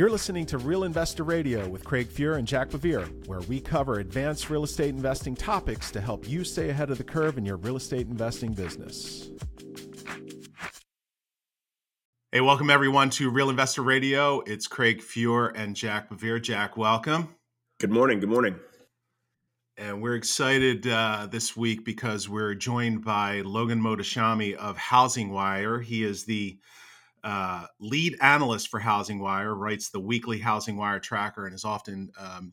You're listening to Real Investor Radio with Craig Fuhr and Jack BeVier, where we cover advanced real estate investing topics to help you stay ahead of the curve in your real estate investing business. Hey, welcome everyone to Real Investor Radio. It's Craig Fuhr and Jack BeVier. Jack, welcome. Good morning. Good morning. And we're excited uh, this week because we're joined by Logan Mohtashami of HousingWire. He is the uh, lead analyst for HousingWire, writes the weekly HousingWire tracker, and is often um,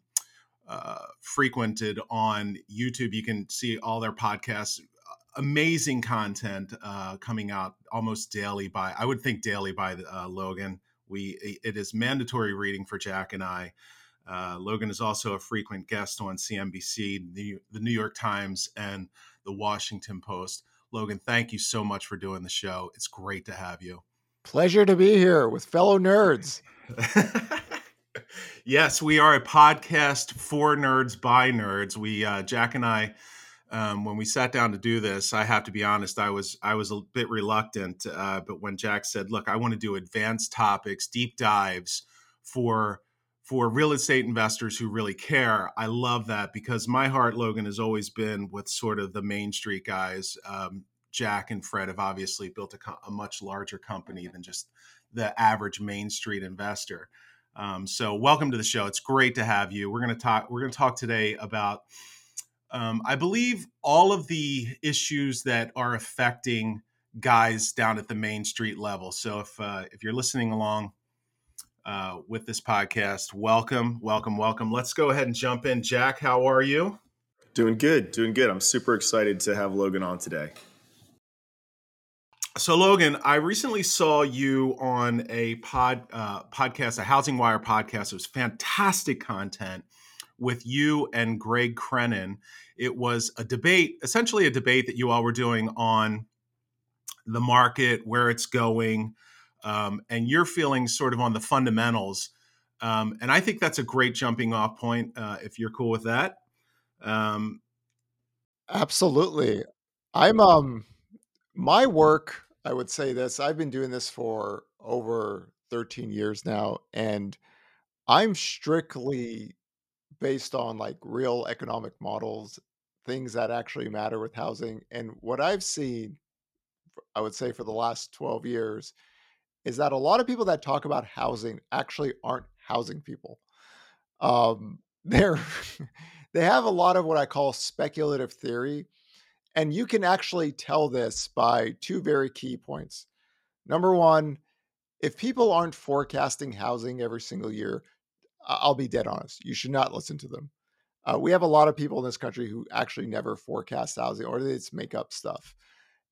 uh, frequented on YouTube. You can see all their podcasts. Amazing content uh, coming out almost daily by I would think daily by uh, Logan. We it is mandatory reading for Jack and I. Uh, Logan is also a frequent guest on CNBC, the, the New York Times, and the Washington Post. Logan, thank you so much for doing the show. It's great to have you. Pleasure to be here with fellow nerds. yes, we are a podcast for nerds by nerds. We uh, Jack and I, um, when we sat down to do this, I have to be honest, I was I was a bit reluctant. Uh, but when Jack said, "Look, I want to do advanced topics, deep dives for." For real estate investors who really care, I love that because my heart, Logan, has always been with sort of the Main Street guys, um, Jack and Fred have obviously built a, a much larger company than just the average Main Street investor. Um, so, welcome to the show. It's great to have you. We're going to talk. We're going to talk today about, um, I believe, all of the issues that are affecting guys down at the Main Street level. So, if uh, if you're listening along uh, with this podcast, welcome, welcome, welcome. Let's go ahead and jump in. Jack, how are you? Doing good, doing good. I'm super excited to have Logan on today. So Logan, I recently saw you on a pod uh, podcast, a HousingWire podcast. It was fantastic content with you and Greg Crennan. It was a debate, essentially a debate that you all were doing on the market, where it's going, um, and your feelings sort of on the fundamentals. Um, and I think that's a great jumping off point. Uh, if you're cool with that, um, absolutely. I'm um my work I would say this I've been doing this for over 13 years now, and I'm strictly based on like real economic models, things that actually matter with housing. And what I've seen, I would say for the last 12 years, is that a lot of people that talk about housing actually aren't housing people. Um, they're they have a lot of what I call speculative theory and you can actually tell this by two very key points. Number one, if people aren't forecasting housing every single year, I'll be dead honest. You should not listen to them. Uh, we have a lot of people in this country who actually never forecast housing or they just make up stuff.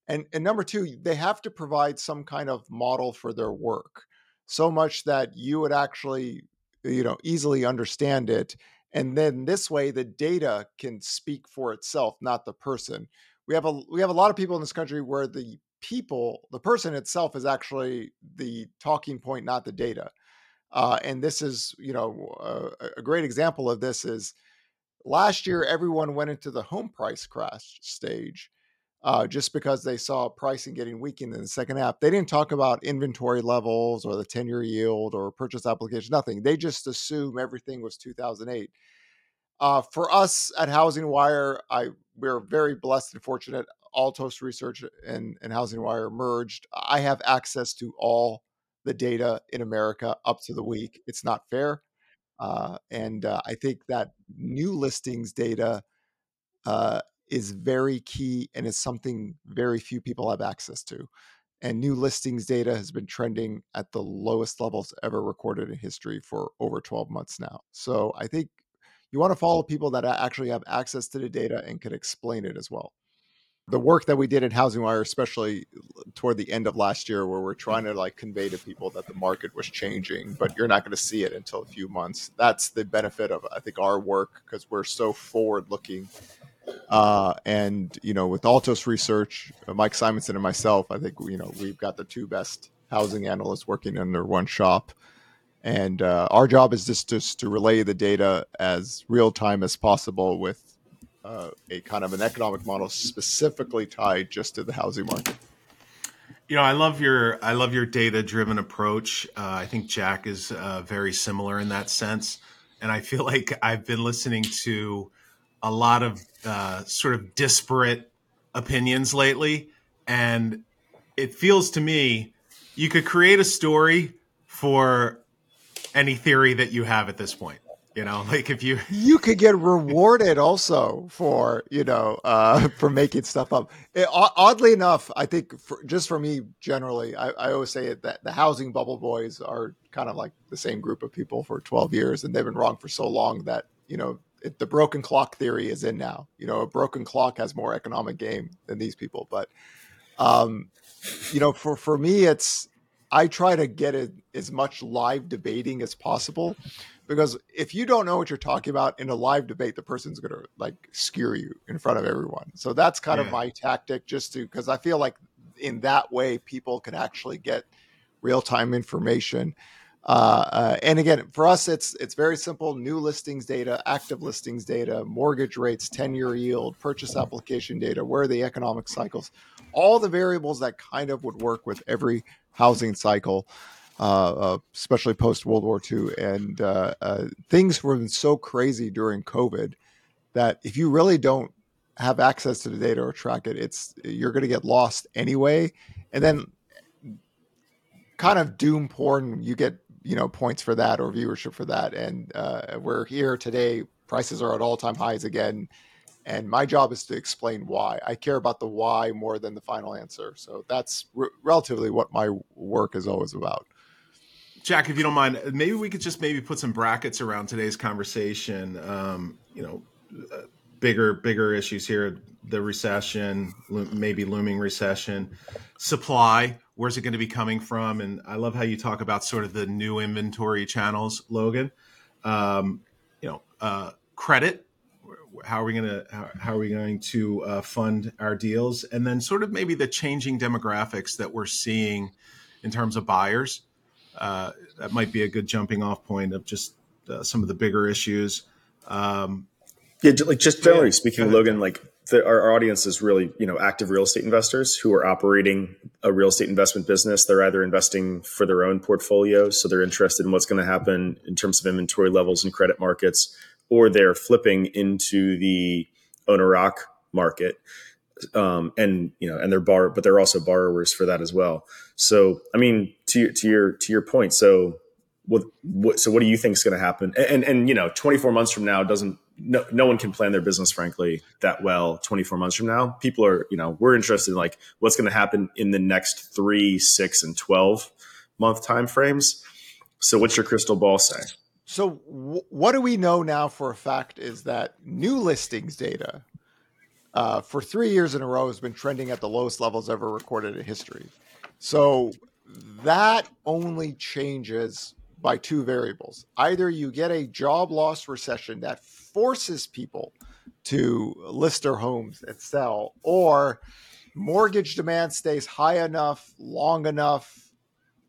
And, and number two, they have to provide some kind of model for their work so much that you would actually you know easily understand it and then this way the data can speak for itself not the person we have a we have a lot of people in this country where the people, the person itself, is actually the talking point, not the data. Uh, and this is, you know, uh, a great example of this is last year everyone went into the home price crash stage uh, just because they saw pricing getting weakened in the second half. They didn't talk about inventory levels or the 10 year yield or purchase application, nothing. They just assume everything was 2008. Uh, for us at HousingWire, I we're very blessed and fortunate. Altos Research and, and HousingWire merged. I have access to all the data in America up to the week. It's not fair. Uh, and uh, I think that new listings data uh, is very key and is something very few people have access to. And new listings data has been trending at the lowest levels ever recorded in history for over 12 months now. So I think you want to follow people that actually have access to the data and can explain it as well. The work that we did at HousingWire, especially toward the end of last year, where we're trying to like convey to people that the market was changing, but you're not going to see it until a few months. That's the benefit of I think our work because we're so forward looking. Uh, and you know, with Altos Research, uh, Mike Simonsen and myself, I think you know we've got the two best housing analysts working under one shop and uh, our job is just, just to relay the data as real time as possible with uh, a kind of an economic model specifically tied just to the housing market. You know, I love your I love your data driven approach. Uh, I think Jack is uh, very similar in that sense, and I feel like I've been listening to a lot of uh, sort of disparate opinions lately, and it feels to me you could create a story for any theory that you have at this point. You know, like if you you could get rewarded also for you know uh, for making stuff up. It, oddly enough, I think for, just for me generally, I, I always say it, that the housing bubble boys are kind of like the same group of people for twelve years, and they've been wrong for so long that you know it, the broken clock theory is in now. You know, a broken clock has more economic game than these people, but um, you know, for for me, it's I try to get it, as much live debating as possible because if you don't know what you're talking about in a live debate, the person's going to like skewer you in front of everyone. So that's kind yeah. of my tactic, just to because I feel like in that way people can actually get real time information. Uh, uh, and again, for us, it's it's very simple: new listings data, active listings data, mortgage rates, ten year yield, purchase application data, where are the economic cycles, all the variables that kind of would work with every housing cycle uh, uh, especially post World War II. And uh, uh, things were so crazy during COVID that if you really don't have access to the data or track it, it's you're going to get lost anyway. And then kind of doom porn, you get you know points for that or viewership for that. And we're here today. Prices are at all time highs again. And my job is to explain why. I care about the why more than the final answer. So that's re- relatively what my work is always about. Jack, if you don't mind, maybe we could just maybe put some brackets around today's conversation. Um, you know, uh, bigger bigger issues here: the recession, lo- maybe looming recession, supply. Where's it going to be coming from? And I love how you talk about sort of the new inventory channels, Logan. Um, you know, uh, credit. How are we going to how, how, are we going to uh, fund our deals? And then sort of maybe the changing demographics that we're seeing in terms of buyers uh, that might be a good jumping off point of just uh, some of the bigger issues. Um, yeah, like just generally yeah, speaking, Logan, like the, our, audience is really you know active real estate investors who are operating a real estate investment business. They're either investing for their own portfolio, so they're interested in what's going to happen in terms of inventory levels and credit markets, or they're flipping into the owner-occ market um, and you know, and they're but they're also borrowers for that as well. So, I mean, to to your to your point, so what, what so what do you think is going to happen? And, and, and you know, 24 months from now doesn't no no one can plan their business frankly that well 24 months from now. People are you know we're interested in like what's going to happen in the next three, six, and 12 month time frames. So, what's your crystal ball say? So, w- what do we know now for a fact is that new listings data uh, for three years in a row has been trending at the lowest levels ever recorded in history. So that only changes by two variables. Either you get a job loss recession that forces people to list their homes and sell, or mortgage demand stays high enough, long enough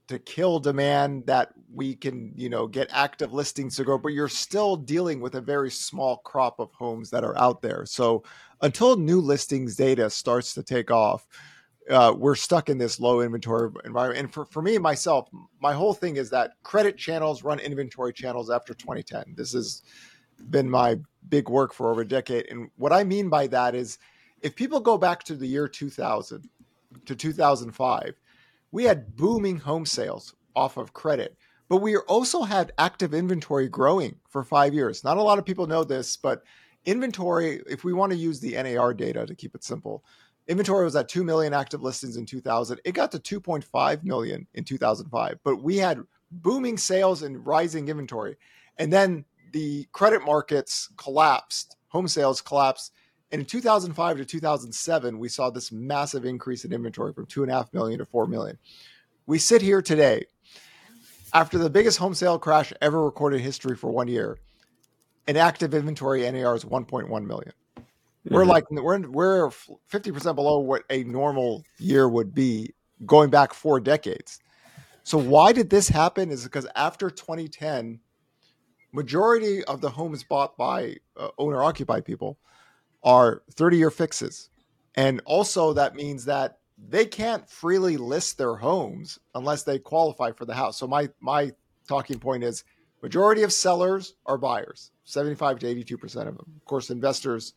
to kill demand that we can, you know, get active listings to grow, but you're still dealing with a very small crop of homes that are out there. So until new listings data starts to take off, uh, we're stuck in this low inventory environment. And for, for me, myself, my whole thing is that credit channels run inventory channels after 2010. This has been my big work for over a decade. And what I mean by that is if people go back to the year 2000 to 2005, we had booming home sales off of credit, but we also had active inventory growing for five years. Not a lot of people know this, but inventory, if we want to use the NAR data to keep it simple, inventory was at 2 million active listings in 2000. It got to 2.5 million in 2005, but we had booming sales and rising inventory. And then the credit markets collapsed, home sales collapsed. And in 2005 to 2007, we saw this massive increase in inventory from 2.5 million to 4 million. We sit here today after the biggest home sale crash ever recorded in history for one year an active inventory NAR is 1.1 million. Mm-hmm. We're like we're we're 50% below what a normal year would be going back four decades. So why did this happen is because after 2010 majority of the homes bought by uh, owner occupied people are 30 year fixes. And also that means that they can't freely list their homes unless they qualify for the house. So my my talking point is majority of sellers are buyers, 75 to 82% of them. Of course, investors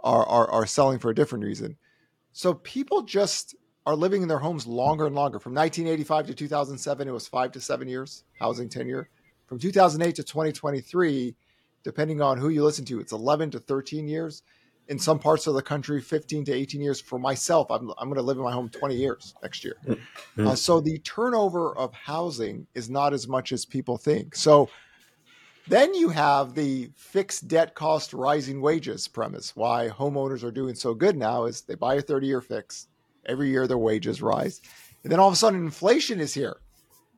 are, are, are selling for a different reason. So people just are living in their homes longer and longer. From 1985 to 2007, it was five to seven years housing tenure. From 2008 to 2023, depending on who you listen to, it's 11 to 13 years in some parts of the country 15 to 18 years. For myself i'm, I'm going to live in my home 20 years next year. Mm-hmm. uh, so the turnover of housing is not as much as people think. So then you have the fixed debt cost rising wages premise. Why homeowners are doing so good now is they buy a 30 year fix. Every year their wages rise. And then all of a sudden inflation is here.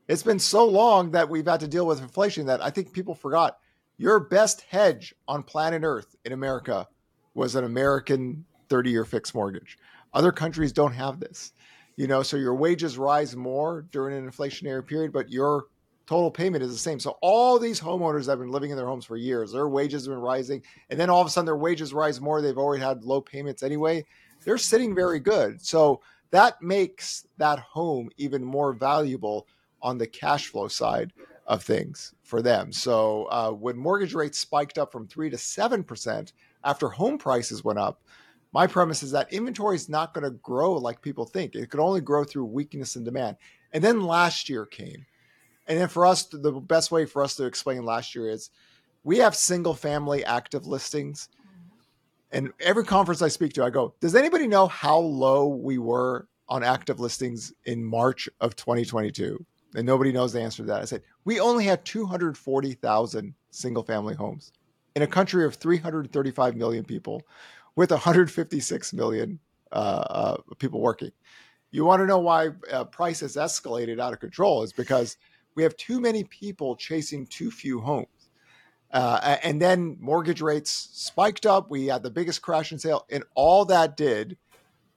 It's been so long that we've had to deal with inflation that i think people forgot. Your best hedge on planet earth in america was an American 30 year fixed mortgage. Other countries don't have this. You know, so your wages rise more during an inflationary period, but your total payment is the same. So all these homeowners have been living in their homes for years. Their wages have been rising, and then all of a sudden their wages rise more. They've already had low payments anyway. They're sitting very good. So that makes that home even more valuable on the cash flow side of things for them. So uh, when mortgage rates spiked up from three to seven percent, after home prices went up, my premise is that inventory is not going to grow like people think. It could only grow through weakness in demand. And then last year came. And then for us, the best way for us to explain last year is we have single family active listings. And every conference I speak to, I go, Does anybody know how low we were on active listings in March of 2022? And nobody knows the answer to that. I said, We only had 240,000 single family homes in a country of 335 million people with 156 million uh, uh, people working. You want to know why uh, prices escalated out of control is because we have too many people chasing too few homes. Uh, and then mortgage rates spiked up. We had the biggest crash in sale, and all that did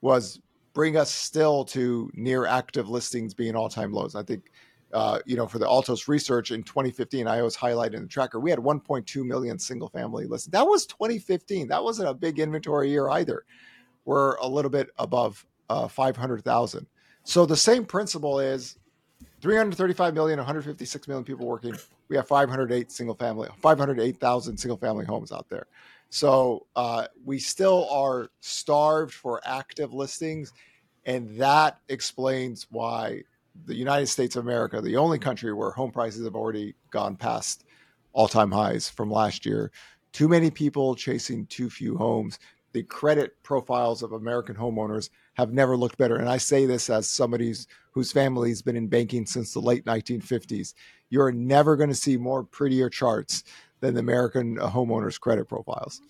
was bring us still to near active listings being all time lows. I think uh, you know, for the Altos research in 2015, I always highlight in the tracker, we had 1.2 million single family listings. That was 2015. That wasn't a big inventory year either. We're a little bit above uh, 500,000. So the same principle is 335 million, 156 million people working. We have 508 single family, 508,000 single family homes out there. So uh, we still are starved for active listings. And that explains why the United States of America, the only country where home prices have already gone past all time highs from last year. Too many people chasing too few homes. The credit profiles of American homeowners have never looked better. And I say this as somebody whose family has been in banking since the late 1950s. You're never going to see more prettier charts than the American homeowners' credit profiles.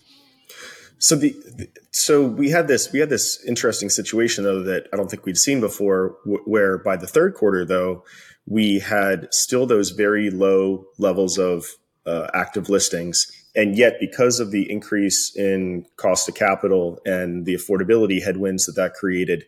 So the, the, so we had this we had this interesting situation though that I don't think we'd seen before, where by the third quarter though we had still those very low levels of uh, active listings, and yet because of the increase in cost of capital and the affordability headwinds that that created,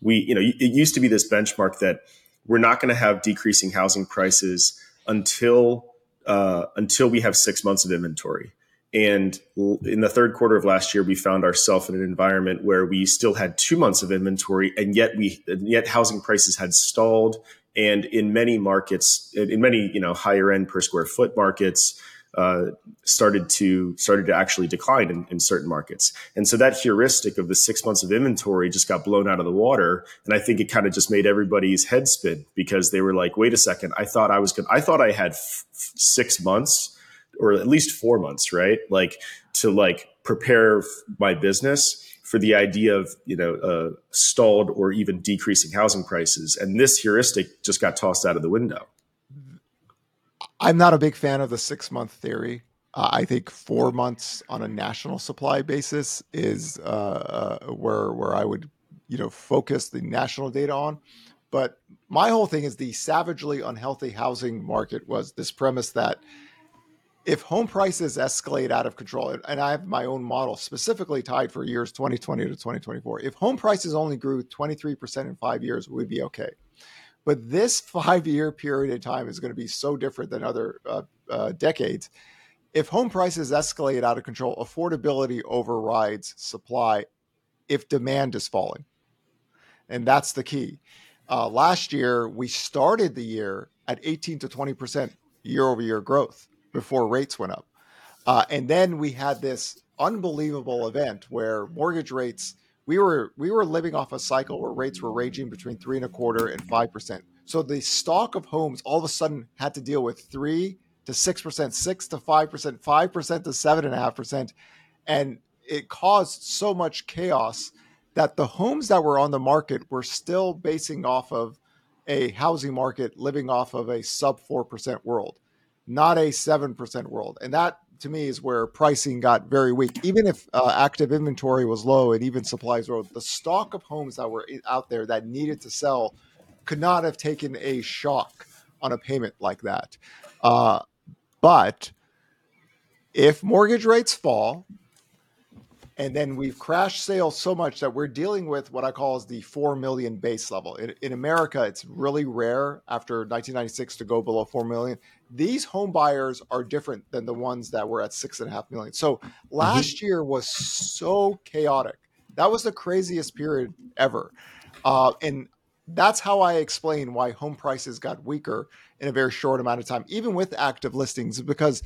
we you know it used to be this benchmark that we're not going to have decreasing housing prices until uh, until we have six months of inventory and in the third quarter of last year, we found ourselves in an environment where we still had two months of inventory, and yet we yet housing prices had stalled. And in many markets, in many you know higher end per square foot markets, uh, started to started to actually decline in, in, certain markets. And so that heuristic of the six months of inventory just got blown out of the water. And I think it kind of just made everybody's head spin because they were like, "Wait a second! I thought I was going I thought I had f- six months." Or at least four months, right? Like to like prepare my business for the idea of you know uh, stalled or even decreasing housing prices, and this heuristic just got tossed out of the window. I'm not a big fan of the six month theory. Uh, I think four months on a national supply basis is uh, uh, where where I would you know focus the national data on. But my whole thing is the savagely unhealthy housing market was this premise that if home prices escalate out of control, and I have my own model specifically tied for years 2020 to 2024, if home prices only grew 23% in five years, we'd be okay. But this five year period of time is going to be so different than other uh, uh, decades. If home prices escalate out of control, affordability overrides supply if demand is falling. and that's the key. Uh, last year, we started the year at 18 to 20 percent year over year growth before rates went up, uh, and then we had this unbelievable event where mortgage rates we were we were living off a cycle where rates were ranging between three and a quarter and five percent. So the stock of homes all of a sudden had to deal with three to six percent, six to five percent, five percent to seven and a half percent, and it caused so much chaos that the homes that were on the market were still basing off of a housing market living off of a sub 4% world, not a 7% world. And that to me is where pricing got very weak. Even if uh, active inventory was low and even supplies were, the stock of homes that were out there that needed to sell could not have taken a shock on a payment like that. Uh, but if mortgage rates fall, and then we've crashed sales so much that we're dealing with what I call as the 4 million base level. In, in, America, it's really rare after 1996 to go below 4 million. These home buyers are different than the ones that were at 6.5 million. So last mm-hmm. year was so chaotic. That was the craziest period ever. Uh, and that's how I explain why home prices got weaker in a very short amount of time, even with active listings, because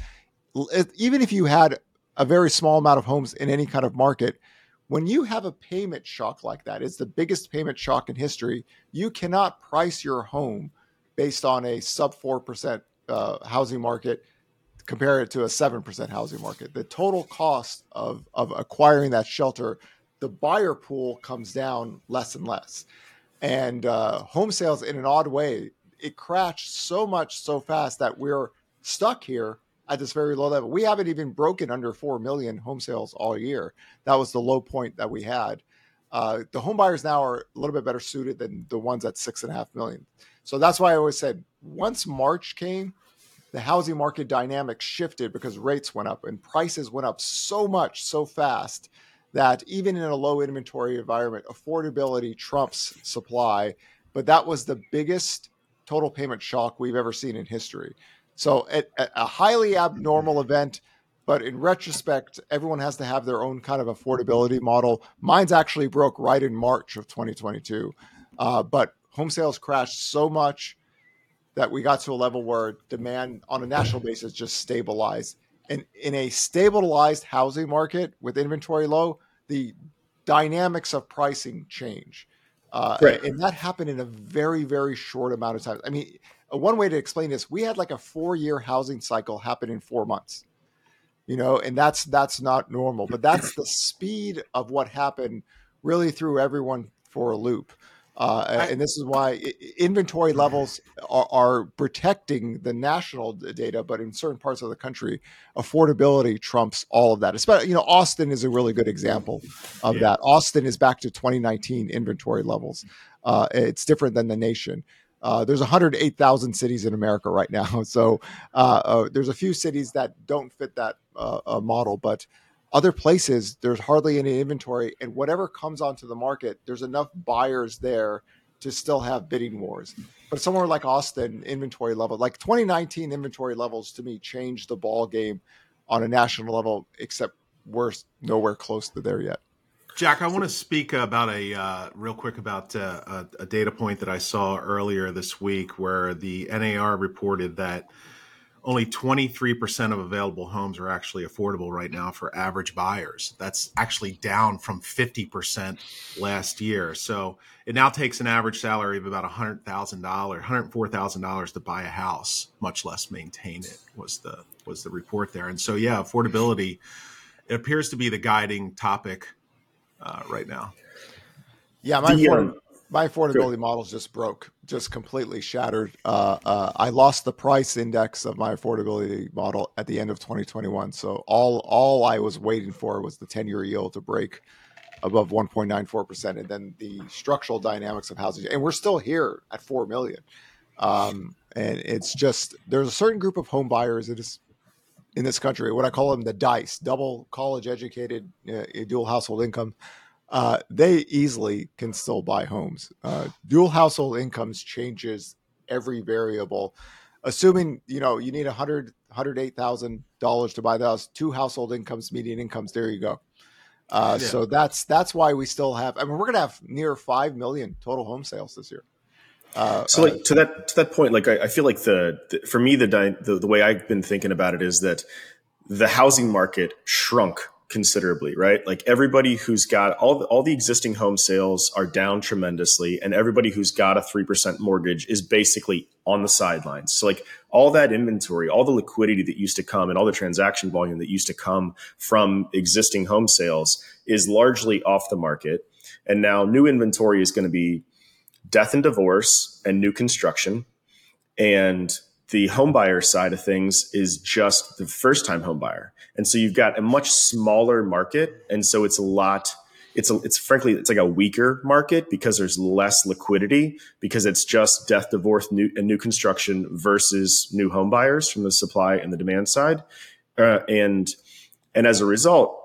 even if you had a very small amount of homes in any kind of market. When you have a payment shock like that, it's the biggest payment shock in history. You cannot price your home based on a sub 4% uh, housing market, compare it to a 7% housing market. The total cost of, of acquiring that shelter, the buyer pool comes down less and less. And uh, home sales, in an odd way, it crashed so much so fast that we're stuck here at this very low level. We haven't even broken under 4 million home sales all year. That was the low point that we had. Uh, the home buyers now are a little bit better suited than the ones at six and a half million. So that's why I always said once March came, the housing market dynamic shifted because rates went up and prices went up so much so fast that even in a low inventory environment, affordability trumps supply. But that was the biggest total payment shock we've ever seen in history. So a, a highly abnormal event, but in retrospect, everyone has to have their own kind of affordability model. Mine's actually broke right in March of 2022, uh, but home sales crashed so much that we got to a level where demand on a national basis just stabilized. And in a stabilized housing market with inventory low, the dynamics of pricing change. Uh, right. And that happened in a very, very short amount of time. I mean, one way to explain this, we had like a four year housing cycle happen in four months. You know, and that's that's not normal, but that's the speed of what happened really threw everyone for a loop. Uh, and this is why inventory levels are, are, protecting the national data, but in certain parts of the country, affordability trumps all of that. Especially, you know, Austin is a really good example of yeah. that. Austin is back to 2019 inventory levels. Uh, it's different than the nation. Uh, there's 108,000 cities in America right now, so uh, uh, there's a few cities that don't fit that uh, uh, model, but other places there's hardly any inventory, and whatever comes onto the market, there's enough buyers there to still have bidding wars. But somewhere like Austin, inventory level, like 2019 inventory levels, to me changed the ball game on a national level. Except we're nowhere close to there yet. Jack, I want to speak about a uh, real quick about uh, a, a, data point that I saw earlier this week, where the NAR reported that only 23% of available homes are actually affordable right now for average buyers. That's actually down from 50% last year. So it now takes an average salary of about $100,000, $104,000 to buy a house, much less maintain it. Was the was the report there? And so yeah, affordability it appears to be the guiding topic uh, right now. Yeah, my, the, um, my affordability models just broke, just completely shattered. Uh, uh, I lost the price index of my affordability model at the end of 2021. So all all I was waiting for was the 10 year yield to break above 1.94 percent, and then the structural dynamics of housing. And we're still here at four million. Um, and it's just there's a certain group of home buyers that is in this country, what I call them the dice, double college educated, uh, dual household income, uh, they easily can still buy homes. Uh, dual household incomes changes every variable. Assuming you know you need a hundred hundred eight thousand dollars to buy the house, two household incomes, median incomes. There you go. Uh, yeah. So that's that's why we still have. I mean, we're going to have near five million total home sales this year. Uh, so, like uh, to that to that point, like I, I feel like the, the, for me the, the the way I've been thinking about it is that the housing market shrunk considerably, right? Like everybody who's got all the, all the existing home sales are down tremendously, and everybody who's got a three percent mortgage is basically on the sidelines. So like all that inventory, all the liquidity that used to come, and all the transaction volume that used to come from existing home sales is largely off the market, and now new inventory is going to be death and divorce and new construction, and the homebuyer side of things is just the first time homebuyer. And so you've got a much smaller market. And so it's a lot, it's a, it's frankly, it's like a weaker market because there's less liquidity because it's just death, divorce, new, and new construction versus new homebuyers from the supply and the demand side. Uh, and, and as a result,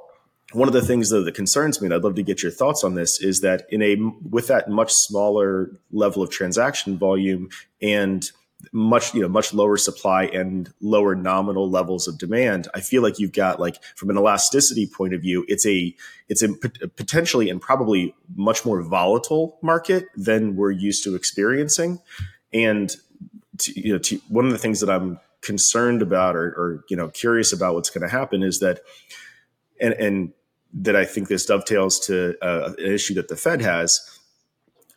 one of the things though that concerns me, and I'd love to get your thoughts on this, is that in a with that much smaller level of transaction volume and much you know much lower supply and lower nominal levels of demand i feel like you've got like from an elasticity point of view it's a it's a potentially and probably much more volatile market than we're used to experiencing. And to, you know to, one of the things that i'm concerned about or, or you know curious about what's going to happen is that and and that i think this dovetails to uh, an issue that the fed has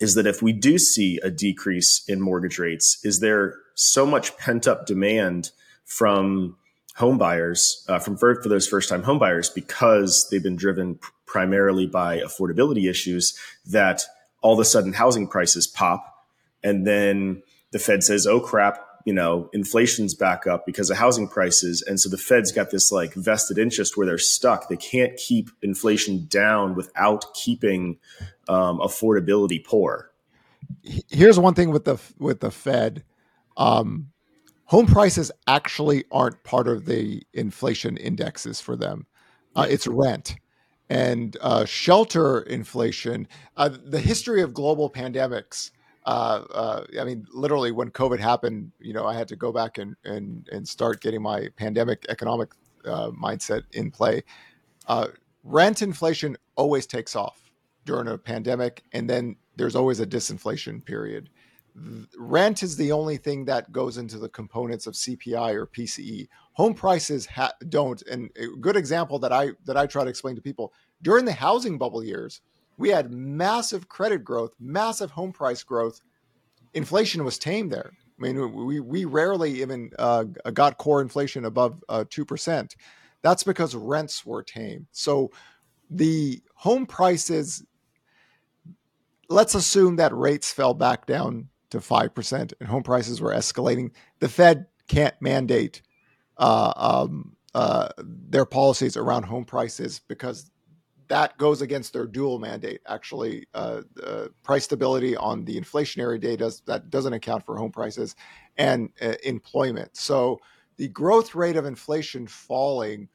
is that if we do see a decrease in mortgage rates, is there so much pent up demand from home buyers, uh, from for, for, those first time home buyers, because they've been driven primarily by affordability issues that all of a sudden housing prices pop and then the Fed says, oh crap, you know, inflation's back up because of housing prices. And so the Fed's got this like vested interest where they're stuck. They can't keep inflation down without keeping um, affordability poor. Here's one thing with the with the Fed. Um, home prices actually aren't part of the inflation indexes for them. Uh, it's rent and uh, shelter inflation. Uh, the history of global pandemics uh, uh, I mean, literally when COVID happened, you know, I had to go back and and and start getting my pandemic economic uh, mindset in play. Uh, rent inflation always takes off during a pandemic, and then there's always a disinflation period. Rent is the only thing that goes into the components of CPI or PCE. Home prices ha- don't. And a good example that I that I try to explain to people during the housing bubble years we had massive credit growth, massive home price growth. Inflation was tame there. I mean, we, we rarely even uh, got core inflation above uh, 2%. That's because rents were tame. So the home prices, let's assume that rates fell back down to 5% and home prices were escalating. The Fed can't mandate uh, um, uh, their policies around home prices because that goes against their dual mandate. Actually, uh, price stability on the inflationary data that doesn't account for home prices and uh, employment. So the growth rate of inflation falling.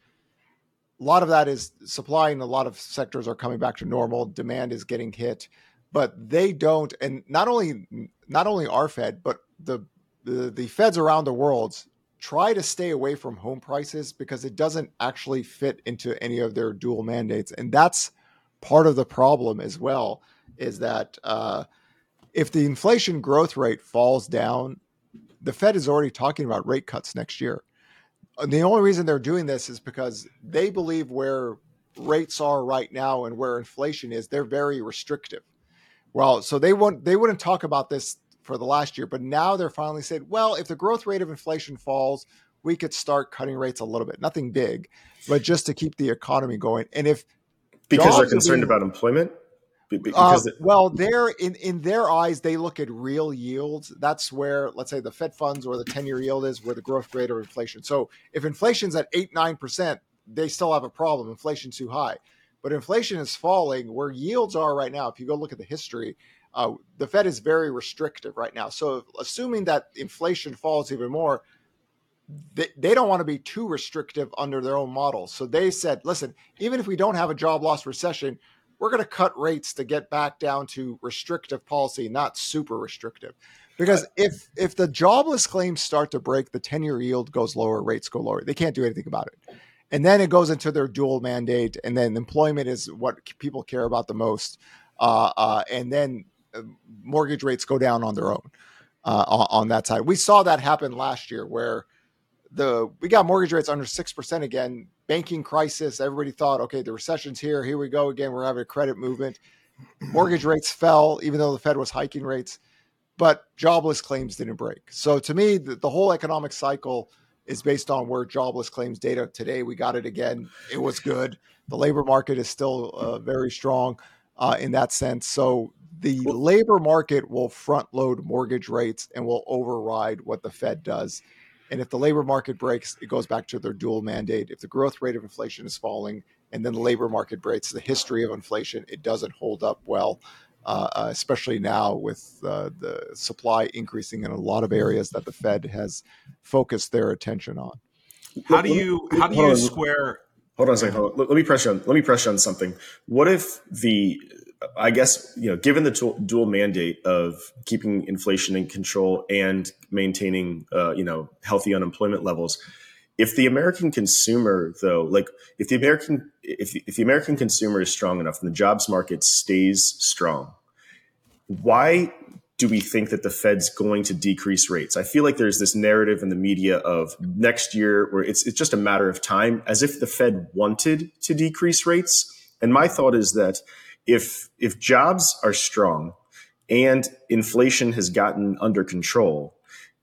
A lot of that is supply, and a lot of sectors are coming back to normal. Demand is getting hit, but they don't. And not only not only our Fed, but the the, the feds around the world try to stay away from home prices because it doesn't actually fit into any of their dual mandates. And that's part of the problem as well is that uh, if the inflation growth rate falls down the fed is already talking about rate cuts next year. And the only reason they're doing this is because they believe where rates are right now and where inflation is they're very restrictive. Well so they won't they wouldn't talk about this for the last year. But now they're finally said, well, if the growth rate of inflation falls, we could start cutting rates a little bit. Nothing big, but just to keep the economy going. And if because they're concerned being, about employment. Uh, because uh, well, they're in in their eyes, they look at real yields. That's where, let's say, the Fed funds or the ten year yield is, where the growth rate of inflation. So if inflation's at eight nine percent, they still have a problem. Inflation's too high, but inflation is falling. Where yields are right now, if you go look at the history, uh, the Fed is very restrictive right now. So, assuming that inflation falls even more, they, they don't want to be too restrictive under their own models. So, they said, listen, even if we don't have a job loss recession, we're going to cut rates to get back down to restrictive policy, not super restrictive. Because if if the jobless claims start to break, the 10 year yield goes lower, rates go lower. They can't do anything about it. and then it goes into their dual mandate, and then employment is what people care about the most, uh, uh, and then mortgage rates go down on their own uh, on that side. We saw that happen last year, where the we got mortgage rates under six percent again. Banking crisis. Everybody thought, okay, the recession's here. Here we go again. We're having a credit movement. Mortgage rates fell, even though the Fed was hiking rates, but jobless claims didn't break. So to me, the, the whole economic cycle is based on where jobless claims data today. We got it again. It was good. The labor market is still uh, very strong uh, in that sense. So the labor market will front load mortgage rates and will override what the Fed does. And if the labor market breaks, it goes back to their dual mandate. If the growth rate of inflation is falling and then the labor market breaks, the history of inflation, it doesn't hold up well. Uh, uh, especially now with uh, the supply increasing in a lot of areas that the Fed has focused their attention on. How do you how do you square? Hold on a second. Let, let me press you on. Let me press you on something. What if the I guess you know, given the dual, dual mandate of keeping inflation in control and maintaining, uh, you know, healthy unemployment levels, if the American consumer, though, like if the American if if the American consumer is strong enough and the jobs market stays strong, why do we think that the Fed's going to decrease rates? I feel like there's this narrative in the media of next year where it's it's just a matter of time, as if the Fed wanted to decrease rates. And my thought is that if if jobs are strong and inflation has gotten under control,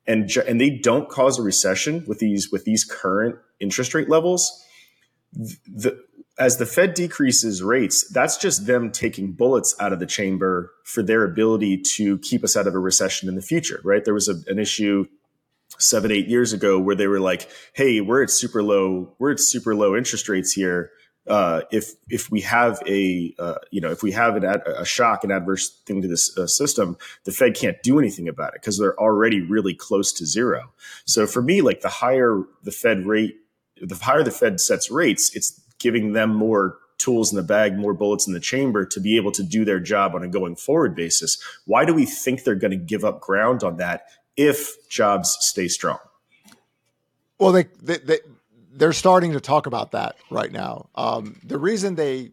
and and they don't cause a recession with these with these current interest rate levels the, as the fed decreases rates that's just them taking bullets out of the chamber for their ability to keep us out of a recession in the future right? There was a, an issue seven eight years ago where they were like hey we're at super low we're at super low interest rates here uh, if if we have a uh, you know if we have ad, a shock, an adverse thing to this uh, system, the Fed can't do anything about it because they're already really close to zero. So for me, like the higher the Fed rate, the higher the Fed sets rates, it's giving them more tools in the bag, more bullets in the chamber to be able to do their job on a going forward basis. Why do we think they're going to give up ground on that if jobs stay strong? Well, they, they, they they're starting to talk about that right now. Um, the reason they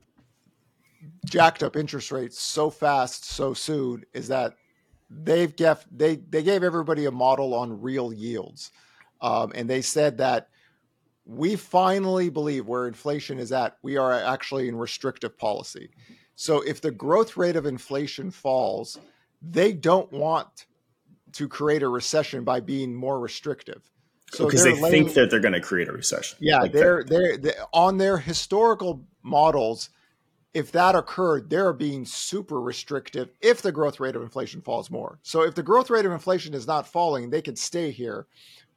jacked up interest rates so fast, so soon, is that they've gave they they gave everybody a model on real yields, um, and they said that we finally believe where inflation is at, we are actually in restrictive policy. So if the growth rate of inflation falls, they don't want to create a recession by being more restrictive. So because they laying, think that they're going to create a recession. Yeah, like they're, they're, they're on their historical models. If that occurred, they're being super restrictive if the growth rate of inflation falls more. So if the growth rate of inflation is not falling, they could stay here.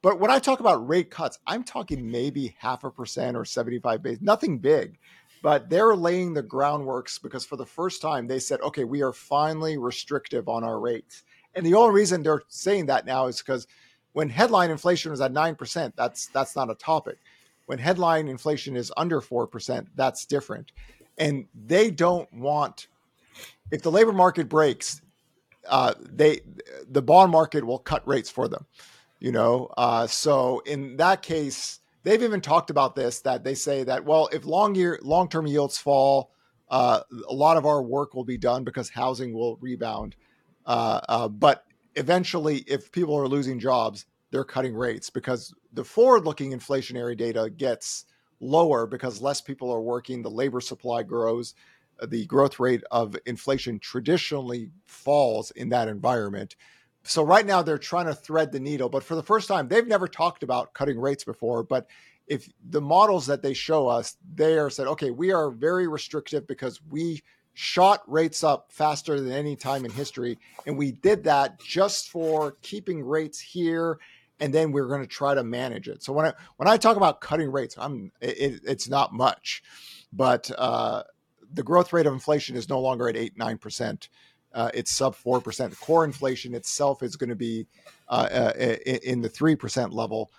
But when I talk about rate cuts, I'm talking maybe half a percent or 75 base, nothing big. But they're laying the groundworks because for the first time they said, okay, we are finally restrictive on our rates. And the only reason they're saying that now is because when headline inflation was at 9%, that's that's not a topic. When headline inflation is under 4%, that's different. And they don't want if the labor market breaks, uh, they the bond market will cut rates for them. You know, uh, so in that case, they've even talked about this that they say that well, if long year long term yields fall, uh, a lot of our work will be done because housing will rebound. Uh, uh, but eventually, if people are losing jobs, they're cutting rates because the forward looking inflationary data gets lower because less people are working, the labor supply grows, uh, the growth rate of inflation traditionally falls in that environment. So, right now, they're trying to thread the needle, but for the first time, they've never talked about cutting rates before. But if the models that they show us, they are said, okay, we are very restrictive because we shot rates up faster than any time in history. And we did that just for keeping rates here. And then we're going to try to manage it. So when I when I talk about cutting rates, I'm it, it's not much, but uh, the growth rate of inflation is no longer at eight nine percent. Uh, it's sub four percent. Core inflation itself is going to be uh, uh in the three percent level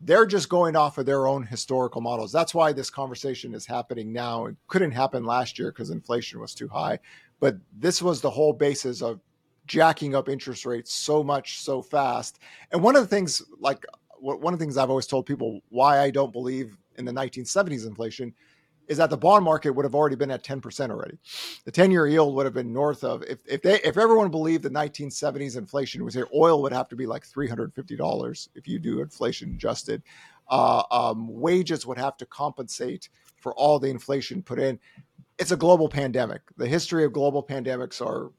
they're just going off of their own historical models. That's why this conversation is happening now. It couldn't happen last year because inflation was too high. But this was the whole basis of jacking up interest rates so much so fast. And one of the things, like one of the things I've always told people why I don't believe in the 1970s inflation is that the bond market would have already been at 10% already. The 10-year yield would have been north of if if they if everyone believed the 1970s inflation was here, oil would have to be like $350 if you do inflation adjusted. Uh, um, wages would have to compensate for all the inflation put in. It's a global pandemic. The history of global pandemics are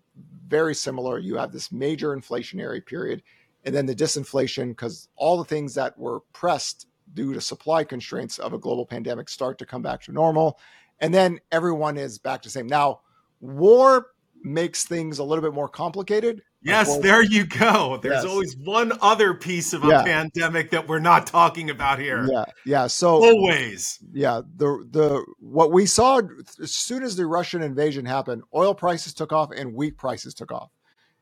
very similar. You have this major inflationary period, and then the disinflation because all the things that were pressed due to supply constraints of a global pandemic start to come back to normal. And then everyone is back to same. Now, war makes things a little bit more complicated. Yes, there you go. There's yes. always one other piece of a yeah. pandemic that we're not talking about here. Yeah, yeah. So always, yeah. The the what we saw as soon as the Russian invasion happened, oil prices took off and wheat prices took off,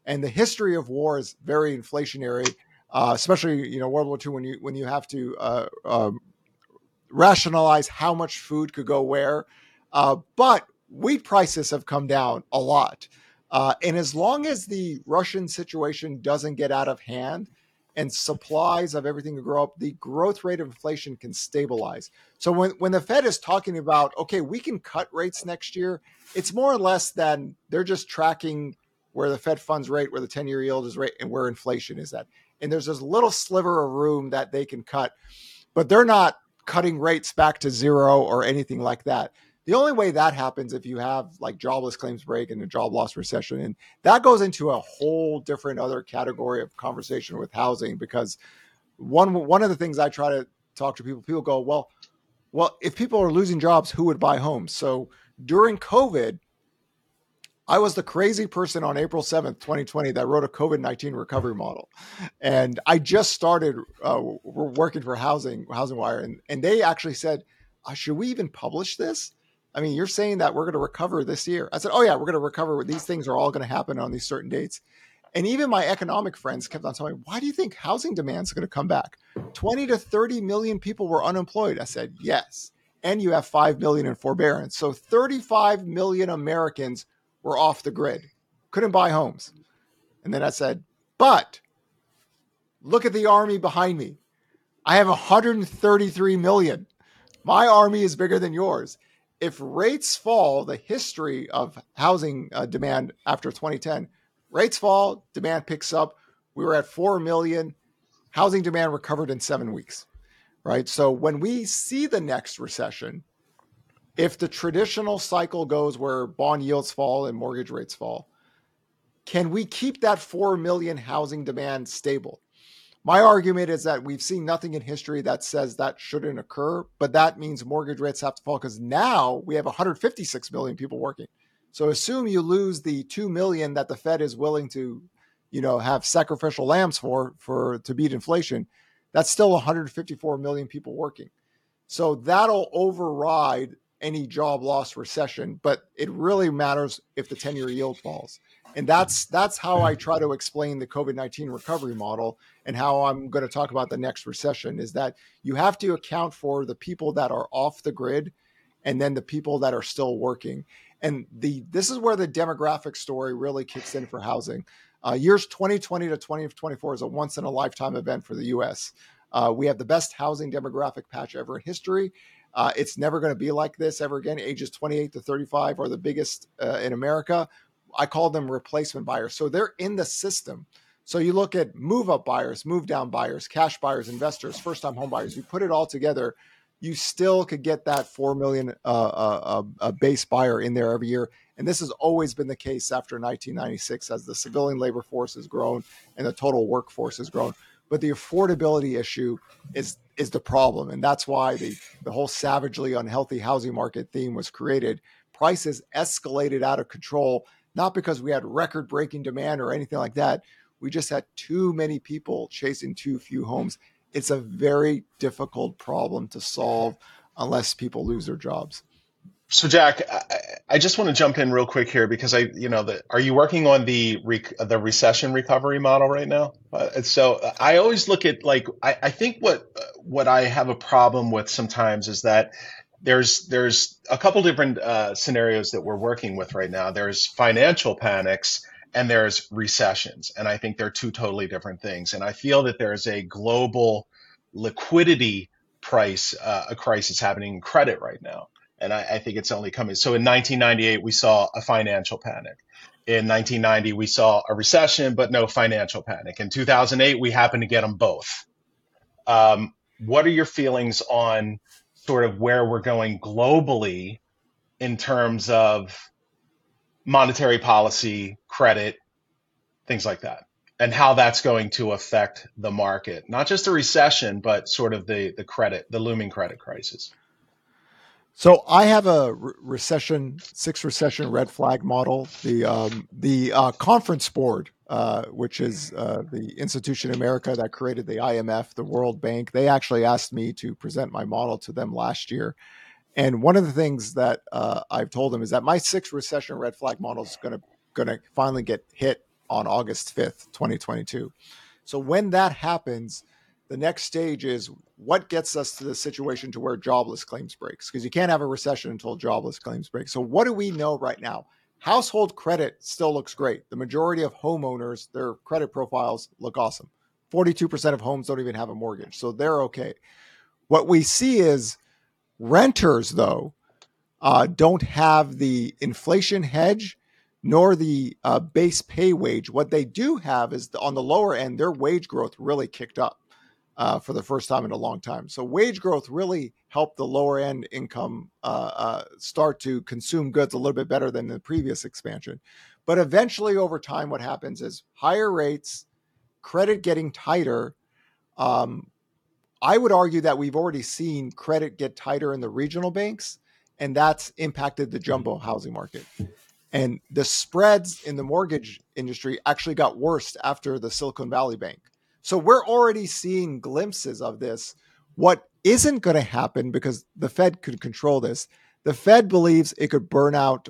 and the history of war is very inflationary uh, especially you know World War II when you when you have to uh, um, rationalize how much food could go where. Uh, but wheat prices have come down a lot, uh, and as long as the Russian situation doesn't get out of hand and supplies of everything to grow up, the growth rate of inflation can stabilize. So when, when the Fed is talking about, okay, we can cut rates next year, it's more or less than they're just tracking where the Fed funds rate, where the 10 year yield is rate, and where inflation is at and there's this little sliver of room that they can cut, but they're not cutting rates back to zero or anything like that. The only way that happens if you have like jobless claims break and a job loss recession, and that goes into a whole different other category of conversation with housing because one one of the things I try to talk to people, people go, well, well, if people are losing jobs, who would buy homes? So during COVID, I was the crazy person on April 7th, 2020, that wrote a COVID 19 recovery model. And I just started uh, working for Housing, HousingWire, and, and they actually said, uh, Should we even publish this? I mean, you're saying that we're going to recover this year. I said, Oh, yeah, we're going to recover. These things are all going to happen on these certain dates. And even my economic friends kept on telling me, Why do you think housing demand is going to come back? 20 to 30 million people were unemployed. I said, Yes. And you have 5 million in forbearance. So 35 million Americans were off the grid, couldn't buy homes. And then I said, but look at the army behind me. I have 133 million. My army is bigger than yours. If rates fall, the history of housing uh, demand after 2010, rates fall, demand picks up. We were at 4 million. Housing demand recovered in seven weeks, right? So when we see the next recession, if the traditional cycle goes where bond yields fall and mortgage rates fall, can we keep that 4 million housing demand stable? My argument is that we've seen nothing in history that says that shouldn't occur, but that means mortgage rates have to fall because now we have 156 million people working. So assume you lose the 2 million that the Fed is willing to, you know, have sacrificial lambs for for to beat inflation. That's still 154 million people working. So that'll override any job loss recession, but it really matters if the 10-year yield falls. And that's that's how I try to explain the COVID-19 recovery model and how I'm going to talk about the next recession is that you have to account for the people that are off the grid and then the people that are still working. And the this is where the demographic story really kicks in for housing. Uh, years 2020 to 2024 is a once in a lifetime event for the US. Uh, we have the best housing demographic patch ever in history. Uh, it's never going to be like this ever again. Ages 28 to 35 are the biggest uh, in America. I call them replacement buyers. So they're in the system. So you look at move up buyers, move down buyers, cash buyers, investors, first time home buyers. You put it all together, you still could get that 4 million uh, uh, uh, base buyer in there every year. And this has always been the case after 1996 as the civilian labor force has grown and the total workforce has grown but the affordability issue is is the problem and that's why the the whole savagely unhealthy housing market theme was created. Prices escalated out of control not because we had record breaking demand or anything like that. We just had too many people chasing too few homes. It's a very difficult problem to solve unless people lose their jobs so Jack, I, I, just want to jump in real quick here because I, you know, the, are you working on the rec, the recession recovery model right now? Uh, so I always look at like I, I think what what I have a problem with sometimes is that there's there's a couple different uh, scenarios that we're working with right now. There's financial panics and there's recessions, and I think they're two totally different things. And I feel that there's a global liquidity price uh, a crisis happening in credit right now. And I, I think it's only coming. So in 1998, we saw a financial panic. In 1990, we saw a recession, but no financial panic. In 2008, we happened to get them both. Um, what are your feelings on sort of where we're going globally in terms of monetary policy, credit, things like that, and how that's going to affect the market, not just the recession, but sort of the the credit, the looming credit crisis. So I have a re- recession, six recession red flag model. The um, the uh, conference board, uh, which is uh, the institution in America that created the IMF, the World Bank, they actually asked me to present my model to them last year. And one of the things that uh, I've told them is that my six recession red flag model is going to going to finally get hit on August fifth, twenty twenty two. So when that happens the next stage is what gets us to the situation to where jobless claims breaks because you can't have a recession until jobless claims break. So what do we know right now? Household credit still looks great. The majority of homeowners their credit profiles look awesome. 42% of homes don't even have a mortgage so they're okay. What we see is renters though uh, don't have the inflation hedge nor the uh, base pay wage. What they do have is on the lower end their wage growth really kicked up uh, for the first time in a long time. So wage growth really helped the lower end income uh, uh, start to consume goods a little bit better than the previous expansion. But eventually, over time, what happens is higher rates, credit getting tighter. Um, I would argue that we've already seen credit get tighter in the regional banks, and that's impacted the jumbo housing market. And the spreads in the mortgage industry actually got worse after the Silicon Valley Bank. So we're already seeing glimpses of this. What isn't going to happen because the Fed could control this, the Fed believes it could burn out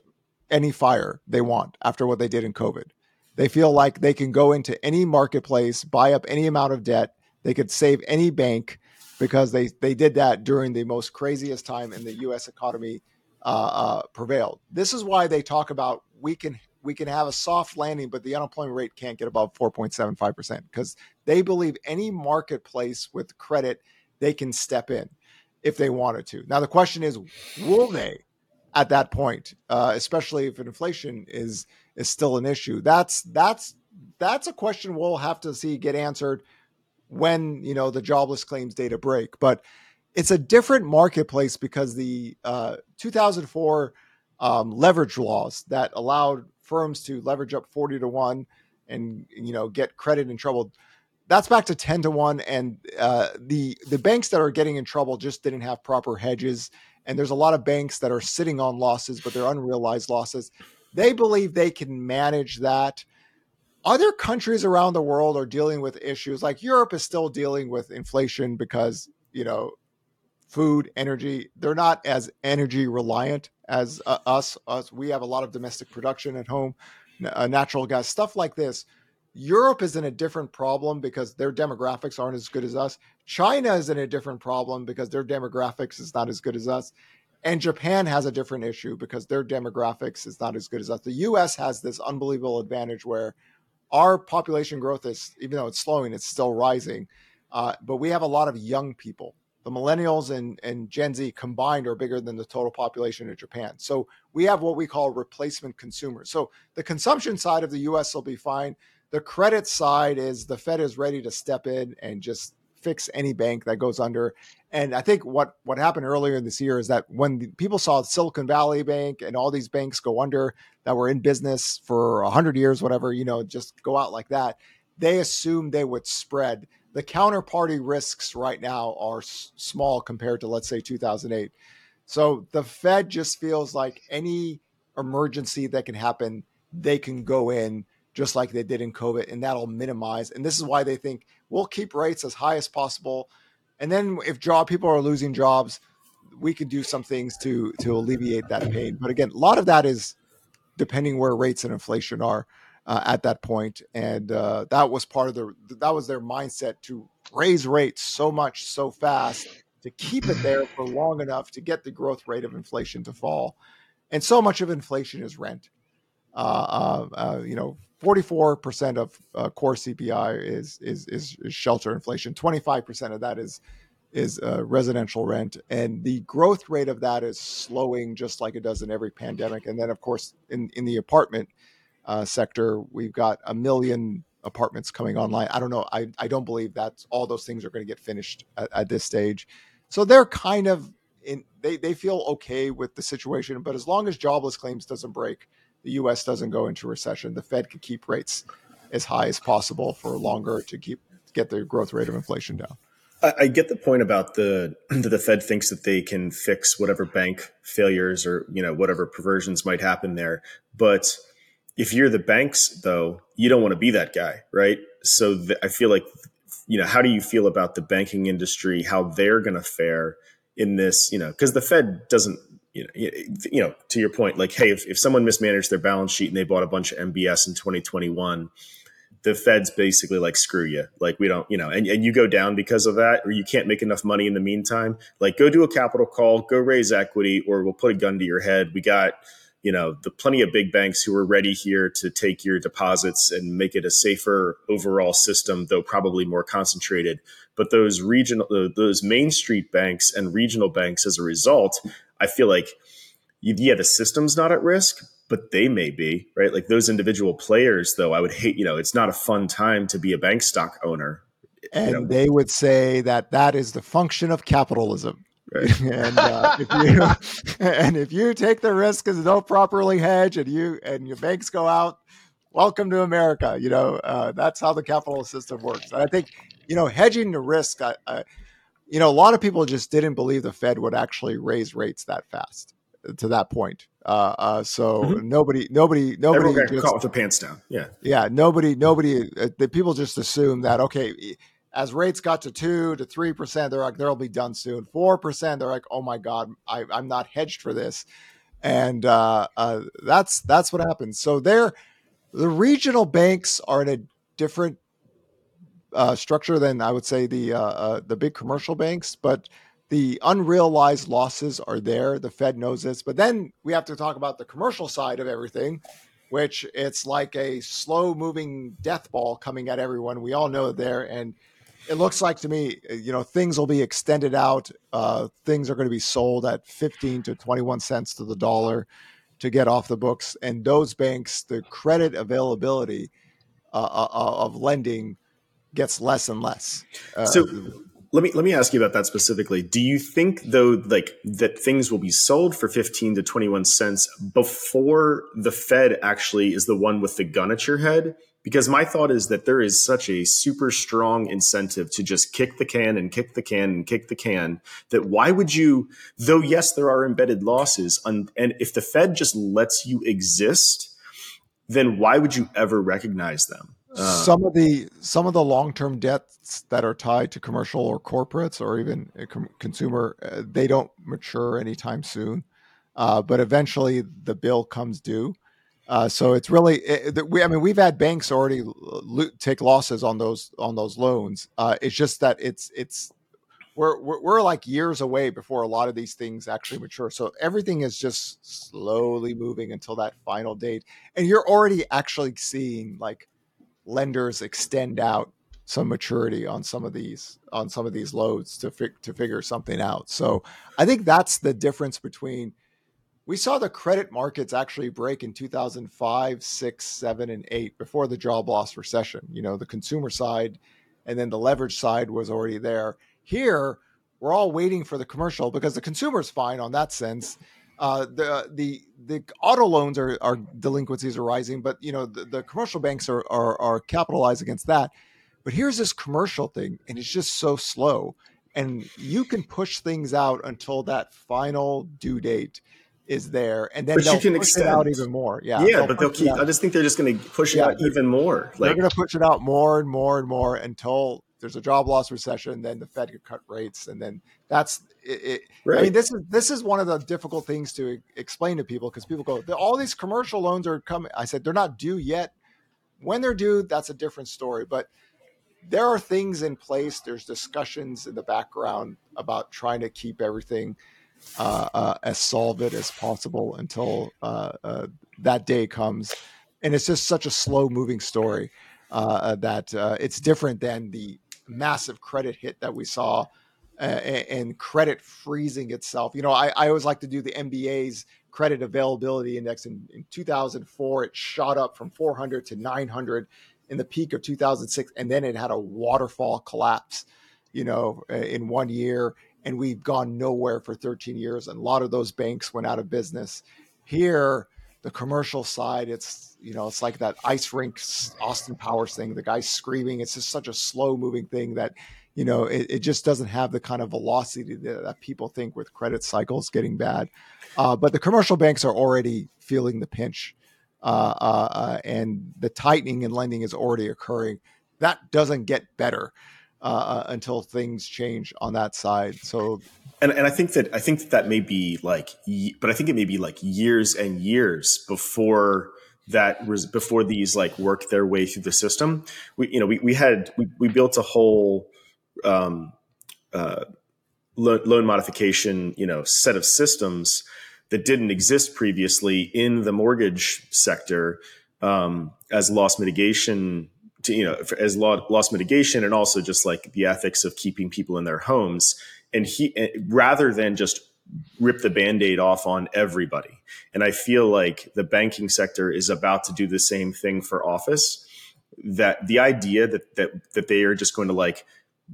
any fire they want after what they did in COVID. They feel like they can go into any marketplace, buy up any amount of debt, they could save any bank because they they did that during the most craziest time in the U.S. economy uh, uh, prevailed. This is why they talk about we can we can have a soft landing, but the unemployment rate can't get above 4.75% because they believe any marketplace with credit, they can step in if they wanted to. Now, the question is, will they at that point, uh, especially if inflation is is still an issue? That's that's that's a question we'll have to see get answered when you know the jobless claims data break. But it's a different marketplace because the uh, 2004 um, leverage laws that allowed firms to leverage up 40 to 1 and you know get credit in trouble. That's back to 10 to 1 and uh, the the banks that are getting in trouble just didn't have proper hedges and there's a lot of banks that are sitting on losses but they're unrealized losses. They believe they can manage that. Other countries around the world are dealing with issues like Europe is still dealing with inflation because you know food, energy. They're not as energy reliant as uh, us. Us, we have a lot of domestic production at home, uh, natural gas, stuff like this. Europe is in a different problem because their demographics aren't as good as us. China is in a different problem because their demographics is not as good as us. And Japan has a different issue because their demographics is not as good as us. The US has this unbelievable advantage where our population growth is, even though it's slowing, it's still rising. Uh, but we have a lot of young people the millennials and, and Gen Z combined are bigger than the total population of Japan. So we have what we call replacement consumers. So the consumption side of the US will be fine. The credit side is the Fed is ready to step in and just fix any bank that goes under. And I think what what happened earlier this year is that when people saw Silicon Valley Bank and all these banks go under that were in business for 100 years whatever, you know, just go out like that, they assumed they would spread the counterparty risks right now are s- small compared to let's say 2008 so the fed just feels like any emergency that can happen they can go in just like they did in covid and that'll minimize. And this is why they think we'll keep rates as high as possible. And then if job people are losing jobs we can do some things to to alleviate that pain. But again a lot of that is depending where rates and inflation are uh, at that point, and uh, that was part of the that was their mindset to raise rates so much so fast to keep it there for long enough to get the growth rate of inflation to fall, and so much of inflation is rent. Uh, uh, uh you know, forty four percent of uh, core CPI is, is is is shelter inflation. Twenty five percent of that is is uh, residential rent, and the growth rate of that is slowing, just like it does in every pandemic. And then, of course, in in the apartment uh, sector, we've got a million apartments coming online. I don't know. I, I don't believe that all those things are going to get finished at, at, this stage. So they're kind of in, they, they feel okay with the situation. But as long as jobless claims doesn't break, the U.S. doesn't go into recession, the Fed can keep rates as high as possible for longer to keep get the growth rate of inflation down. I, I get the point about the that the Fed thinks that they can fix whatever bank failures or you know whatever perversions might happen there, but if you're the banks, though, you don't want to be that guy, right? So th- I feel like, you know, how do you feel about the banking industry, how they're going to fare in this, you know, because the Fed doesn't, you know, you know, to your point, like, hey, if, if someone mismanaged their balance sheet and they bought a bunch of MBS in 2021, the Fed's basically like, screw you. Like, we don't, you know, and, and you go down because of that, or you can't make enough money in the meantime. Like, go do a capital call, go raise equity, or we'll put a gun to your head. We got, you know the plenty of big banks who are ready here to take your deposits and make it a safer overall system though probably more concentrated. But those regional uh, those main street banks and regional banks as a result i feel like yeah the system's not at risk but they may be right? Like those individual players though i would hate you know it's not a fun time to be a bank stock owner and you know. they would say that that is the function of capitalism Right. and uh, if you and if you take the risk and don't properly hedge, and you and your banks go out, welcome to America. You know uh, that's how the capital system works. And I think you know hedging the risk. I, I, you know, a lot of people just didn't believe the Fed would actually raise rates that fast to that point. Uh, uh, so mm-hmm. nobody, nobody, nobody just, caught with their pants down. Yeah, yeah. Nobody, nobody. Uh, the people just assume that okay as rates got to two to three percent, they're like, they'll be done soon. Four percent, they're like, oh my god, I, am not hedged for this, and uh, uh, that's that's what happens. So they're the regional banks are in a different uh, structure than I would say the uh, uh, the big commercial banks, but the unrealized losses are there. The Fed knows this, but then we have to talk about the commercial side of everything, which it's like a slow moving death ball coming at everyone. We all know there, and it looks like to me, uh, you know, things will be extended out. Uh, things are going to be sold at 15 to 21 cents to the dollar to get off the books. And those banks, the credit availability uh, uh, uh of lending gets less and less. Uh, so let me let me ask you about that specifically. Do you think though, like that things will be sold for 15 to 21 cents before the Fed actually is the one with the gun at your head? Because my thought is that there is such a super strong incentive to just kick the can and kick the can and kick the can that why would you though yes there are embedded losses and if the fed just lets you exist then why would you ever recognize them? Uh, some of the some of the long-term debts that are tied to commercial or corporates or even consumer uh, they don't mature anytime soon. Uh, but eventually the bill comes due uh, so it's really it, we. I mean, we've had banks already lo- take losses on those on those loans. Uh, it's just that it's it's we're, we're, we're like years away before a lot of these things actually mature. So everything is just slowly moving until that final date, and you're already actually seeing like lenders extend out some maturity on some of these on some of these loads to fi- to figure something out. So I think that's the difference between we saw the credit markets actually break in 2005, 6, 7, and 8 before the job loss recession. You know, the consumer side and then the leverage side was already there. Here, we're all waiting for the commercial because the consumer's fine on that sense. Uh, the the the auto loans are, are delinquencies are rising, but you know the, the commercial banks are, are are capitalized against that. But here's this commercial thing, and it's just so slow, and you can push things out until that final due date is there, and then but they'll push extend. it out even more. Yeah, yeah, they'll but they'll keep. I just think they're just going to push it yeah, out even more. Like, they're going to push it out more and more and more until there's a job loss recession. Then the Fed could cut rates, and then that's it. it right. I mean, this is this is one of the difficult things to explain to people because people go, all these commercial loans are coming. I said they're not due yet. When they're due, that's a different story, but there are things in place. There's discussions in the background about trying to keep everything as solvent as possible until uh, uh, that day comes. And it's just such a slow moving story uh, that it's different than the massive credit hit that we saw uh, and credit freezing itself. You know, I, I always like to do the MBA's credit availability index. In, in 2004, it shot up from 400 to 900 in the peak of 2006, and then it had a waterfall collapse. You know, in one year, and we've gone nowhere for 13 years, and a lot of those banks went out of business. Here, the commercial side, it's you know, it's like that ice rink Austin Powers thing. The guy's screaming. It's just such a slow moving thing that you know, it, it, just doesn't have the kind of velocity that, that people think with credit cycles getting bad. Uh, but the commercial banks are already feeling the pinch, uh, uh, uh and the tightening in lending is already occurring. That doesn't get better uh, uh, until things change on that side. So, and, and I think that I think that, that may be like, but I think it may be like years and years before that was before these like work their way through the system. We, you know, we, we had, we, we built a whole um, uh, lo- loan modification, you know, set of systems that didn't exist previously in the mortgage sector um, as loss mitigation. To, you know, as loss mitigation, and also just like the ethics of keeping people in their homes, and he eh, rather than just rip the band-aid off on everybody. And i feel like the banking sector is about to do the same thing for office that the idea that that that they are just going to like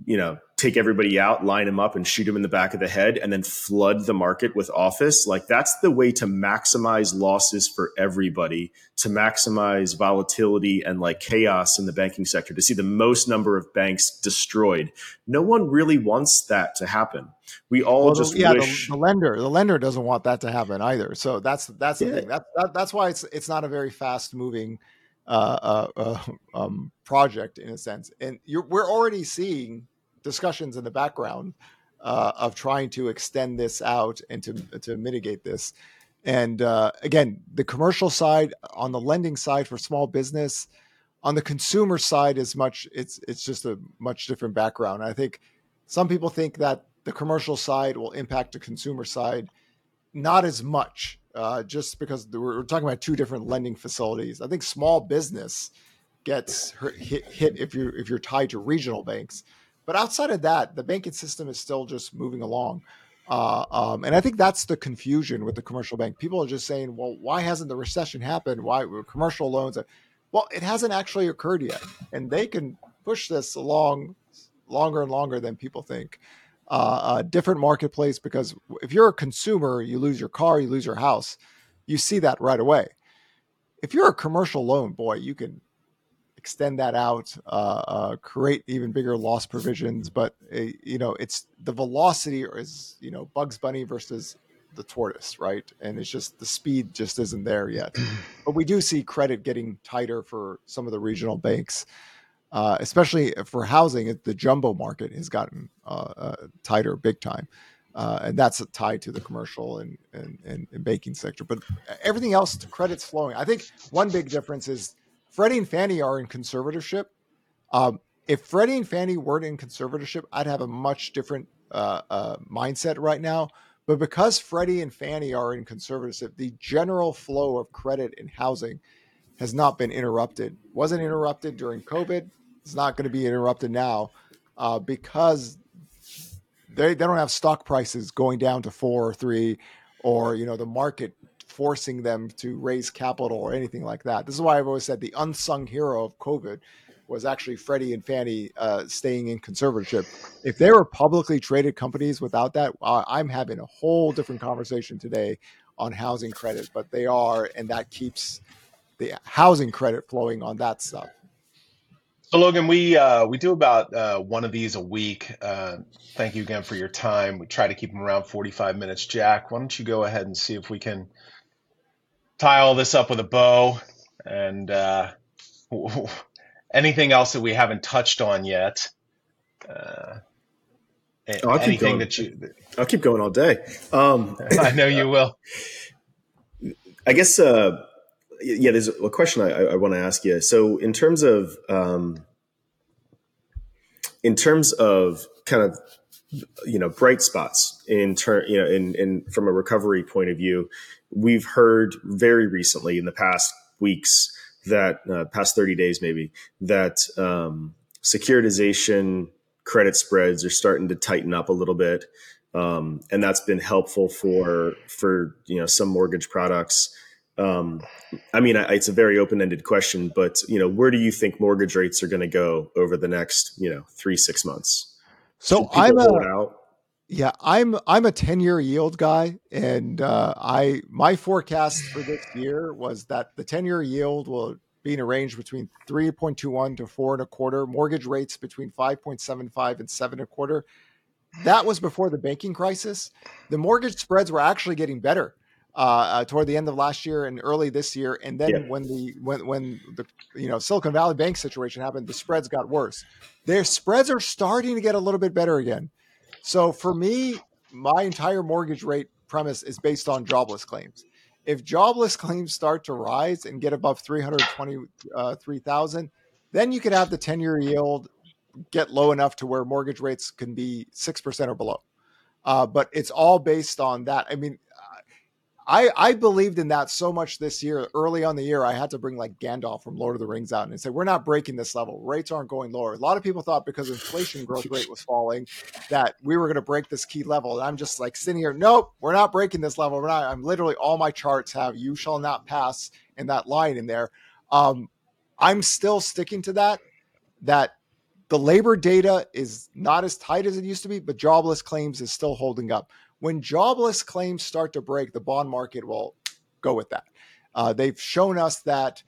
you know, take everybody out, line them up, and shoot them in the back of the head, and then flood the market with office. Like that's the way to maximize losses for everybody, to maximize volatility and like chaos in the banking sector, to see the most number of banks destroyed. No one really wants that to happen. We all well, just yeah, wish the, the, lender, the lender doesn't want that to happen either. So that's that's the yeah. thing. That, that, that's why it's it's not a very fast moving uh, um, project in a sense. And we're already seeing discussions in the background uh, of trying to extend this out and to to mitigate this. And uh, again, the commercial side on the lending side for small business, on the consumer side is much. It's it's just a much different background. I think some people think that the commercial side will impact the consumer side, not as much uh, just because we're talking about two different lending facilities. I think small business gets hit, hit if you're if you're tied to regional banks, but outside of that, the banking system is still just moving along. Uh, um, and I think that's the confusion with the commercial bank. People are just saying, "Well, why hasn't the recession happened? Why commercial loans?" Well, it hasn't actually occurred yet, and they can push this along longer and longer than people think uh, a different marketplace because if you're a consumer, you lose your car, you lose your house. You see that right away. If you're a commercial loan, boy, you can extend that out, uh, uh, create even bigger loss provisions. But uh, you know, it's the velocity is you know Bugs Bunny versus the tortoise, right? And it's just the speed just isn't there yet. But we do see credit getting tighter for some of the regional banks uh, especially for housing, the jumbo market has gotten uh, uh, tighter big time. Uh, and that's tied to the commercial and, and, and, and, banking sector. But everything else, credit's flowing. I think one big difference is Freddie and Fannie are in conservatorship. Um, if Freddie and Fannie weren't in conservatorship, I'd have a much different mindset right now. But because Freddie and Fannie are in conservatorship, the general flow of credit in housing has not been interrupted. Wasn't interrupted during COVID it's not going to be interrupted now uh, because they, they don't have stock prices going down to four or three or you know the market forcing them to raise capital or anything like that. This is why I've always said the unsung hero of COVID was actually Freddie and Fannie uh, staying in conservatorship. If they were publicly traded companies without that, uh, I'm having a whole different conversation today on housing credit, but they are, and that keeps the housing credit flowing on that stuff. So Logan, we uh, we do about uh, one of these a week. Uh, thank you again for your time. We try to keep them around 45 minutes. Jack, why don't you go ahead and see if we can tie all this up with a bow and uh, anything else that we haven't touched on yet? Uh, oh, I'll keep going. that you I'll keep going all day. Um, I know you will. I guess uh, yeah, there's a question I, I want to ask you. So, in terms of um, in terms of kind of you know bright spots in turn, you know, in, in from a recovery point of view, we've heard very recently in the past weeks that uh, past 30 days maybe that um, securitization credit spreads are starting to tighten up a little bit, um, and that's been helpful for for you know some mortgage products. Um, I mean, I, it's a very open ended question, but you know, where do you think mortgage rates are going to go over the next you know three six months? So I'm a, yeah, I'm I'm a 10 year yield guy, and uh, I my forecast for this year was that the 10 year yield will be in a range between 3.21 to four and a quarter. Mortgage rates between 5.75 and seven and a quarter. That was before the banking crisis. The mortgage spreads were actually getting better uh, uh, toward the end of last year and early this year. And then yeah. when the when when the you know Silicon Valley Bank situation happened, the spreads got worse. Their spreads are starting to get a little bit better again. So for me, my entire mortgage rate premise is based on jobless claims. If jobless claims start to rise and get above 323,000, uh, then you could have the 10 year yield get low enough to where mortgage rates can be 6% or below. Uh, but it's all based on that. I mean, I, I believed in that so much this year. Early on the year, I had to bring like Gandalf from Lord of the Rings out and say, we're not breaking this level. Rates aren't going lower. A lot of people thought because inflation growth rate was falling that we were going to break this key level. And I'm just like sitting here, nope, we're not breaking this level. We're not. I'm literally all my charts have you shall not pass in that line in there. Um, I'm still sticking to that, that the labor data is not as tight as it used to be, but jobless claims is still holding up when jobless claims start to break, the bond market will go with that. Uh, they've shown us that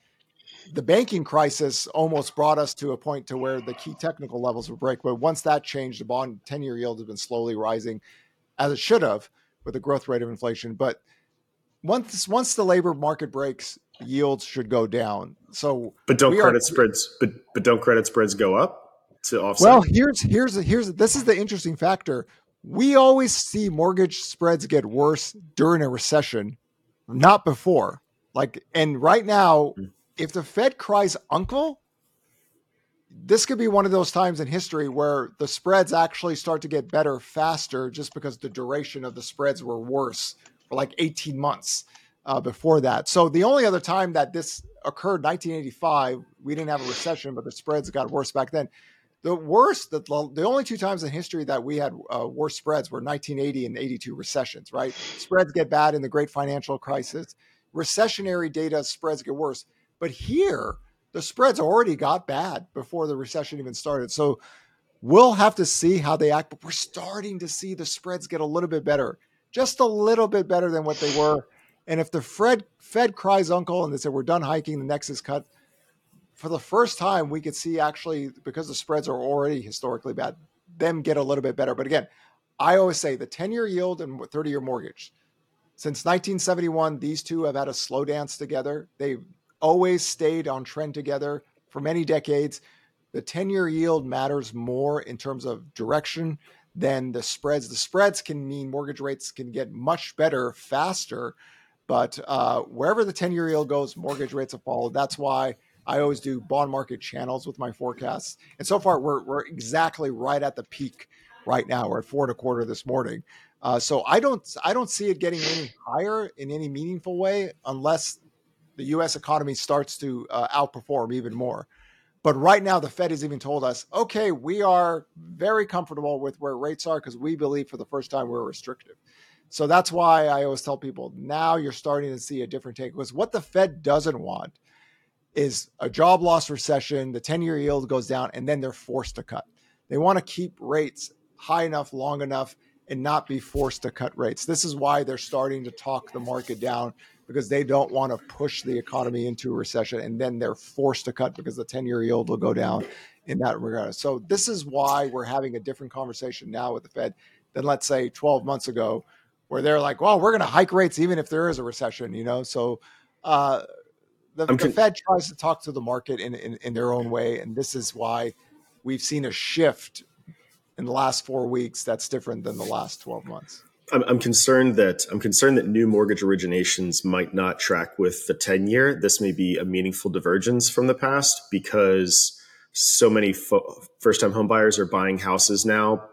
the banking crisis almost brought us to a point to where the key technical levels would break. But once that changed, the bond 10 year yield has been slowly rising as it should have with the growth rate of inflation. But once once the labor market breaks, yields should go down. So But don't credit are, spreads but but don't credit spreads go up to offset? Well, here's here's here's this is the interesting factor we always see mortgage spreads get worse during a recession, not before. Like, and right now, hmm. if the Fed cries uncle, this could be one of those times in history where the spreads actually start to get better faster just because the duration of the spreads were worse for like 18 months uh, before that. So the only other time that this occurred, 1985, we didn't have a recession, but the spreads got worse back then the worst, the, the only two times in history that we had uh, worse spreads were 1980 and 82 recessions, right? Spreads get bad in the great financial crisis. Recessionary data, spreads get worse. But here, the spreads already got bad before the recession even started. So we'll have to see how they act, but we're starting to see the spreads get a little bit better, just a little bit better than what they were. And if the Fed, Fed cries uncle and they say we're done hiking, the next is cut, for the first time, we could see actually because the spreads are already historically bad, them get a little bit better. But again, I always say the 10 year yield and 30 year mortgage. Since 1971, these two have had a slow dance together. They've always stayed on trend together for many decades. The 10 year yield matters more in terms of direction than the spreads. The spreads can mean mortgage rates can get much better faster, but uh, wherever the 10 year yield goes, mortgage rates have followed. That's why I always do bond market channels with my forecasts. And so far, we're, we're exactly right at the peak right now. We're at four and a quarter this morning. Uh, so I don't I don't see it getting any higher in any meaningful way unless the U.S. economy starts to uh, outperform even more. But right now, the Fed has even told us, okay, we are very comfortable with where rates are because we believe for the first time we're restrictive. So that's why I always tell people now you're starting to see a different take. Because what the Fed doesn't want is a job loss recession, the 10 year yield goes down, and then they're forced to cut. They want to keep rates high enough, long enough, and not be forced to cut rates. This is why they're starting to talk the market down because they don't want to push the economy into a recession and then they're forced to cut because the 10 year yield will go down in that regard. So, this is why we're having a different conversation now with the Fed than, let's say, 12 months ago, where they're like, well, we're going to hike rates even if there is a recession, you know? So, uh, the, the Fed tries to talk to the market in, in, in their own way, and this is why we've seen a shift in the last four weeks that's different than the last 12 months. I'm, I'm, concerned that I'm concerned that new mortgage originations might not track with the 10 year. This may be a meaningful divergence from the past because so many fo- first time homebuyers are buying houses now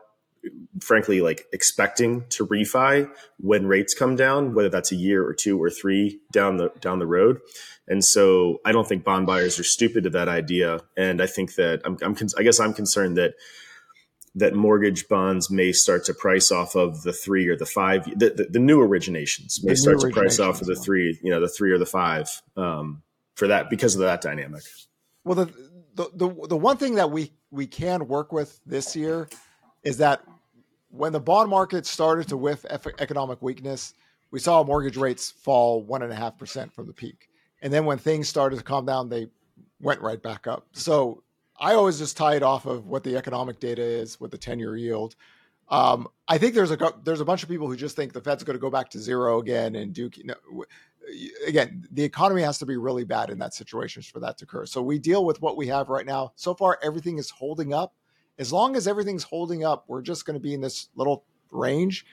frankly like expecting to refi when rates come down whether that's a year or two or three down the down the road and so i don't think bond buyers are stupid to that idea and i think that i'm, I'm i guess i'm concerned that that mortgage bonds may start to price off of the three or the five. The, the, the new originations may start to price off of the three, you know, the three or the five um, for that because of that dynamic. Well, the, the the the one thing that we we can work with this year is that when the bond market started to whiff economic weakness, we saw mortgage rates fall one and a half percent from the peak, and then when things started to calm down, they went right back up. So I always just tie it off of what the economic data is with the 10 year yield. Um, I think there's a there's a bunch of people who just think the Fed's going to go back to zero again and do. You know, again, the economy has to be really bad in that situation for that to occur. So we deal with what we have right now. So far, everything is holding up. As long as everything's holding up, we're just going to be in this little range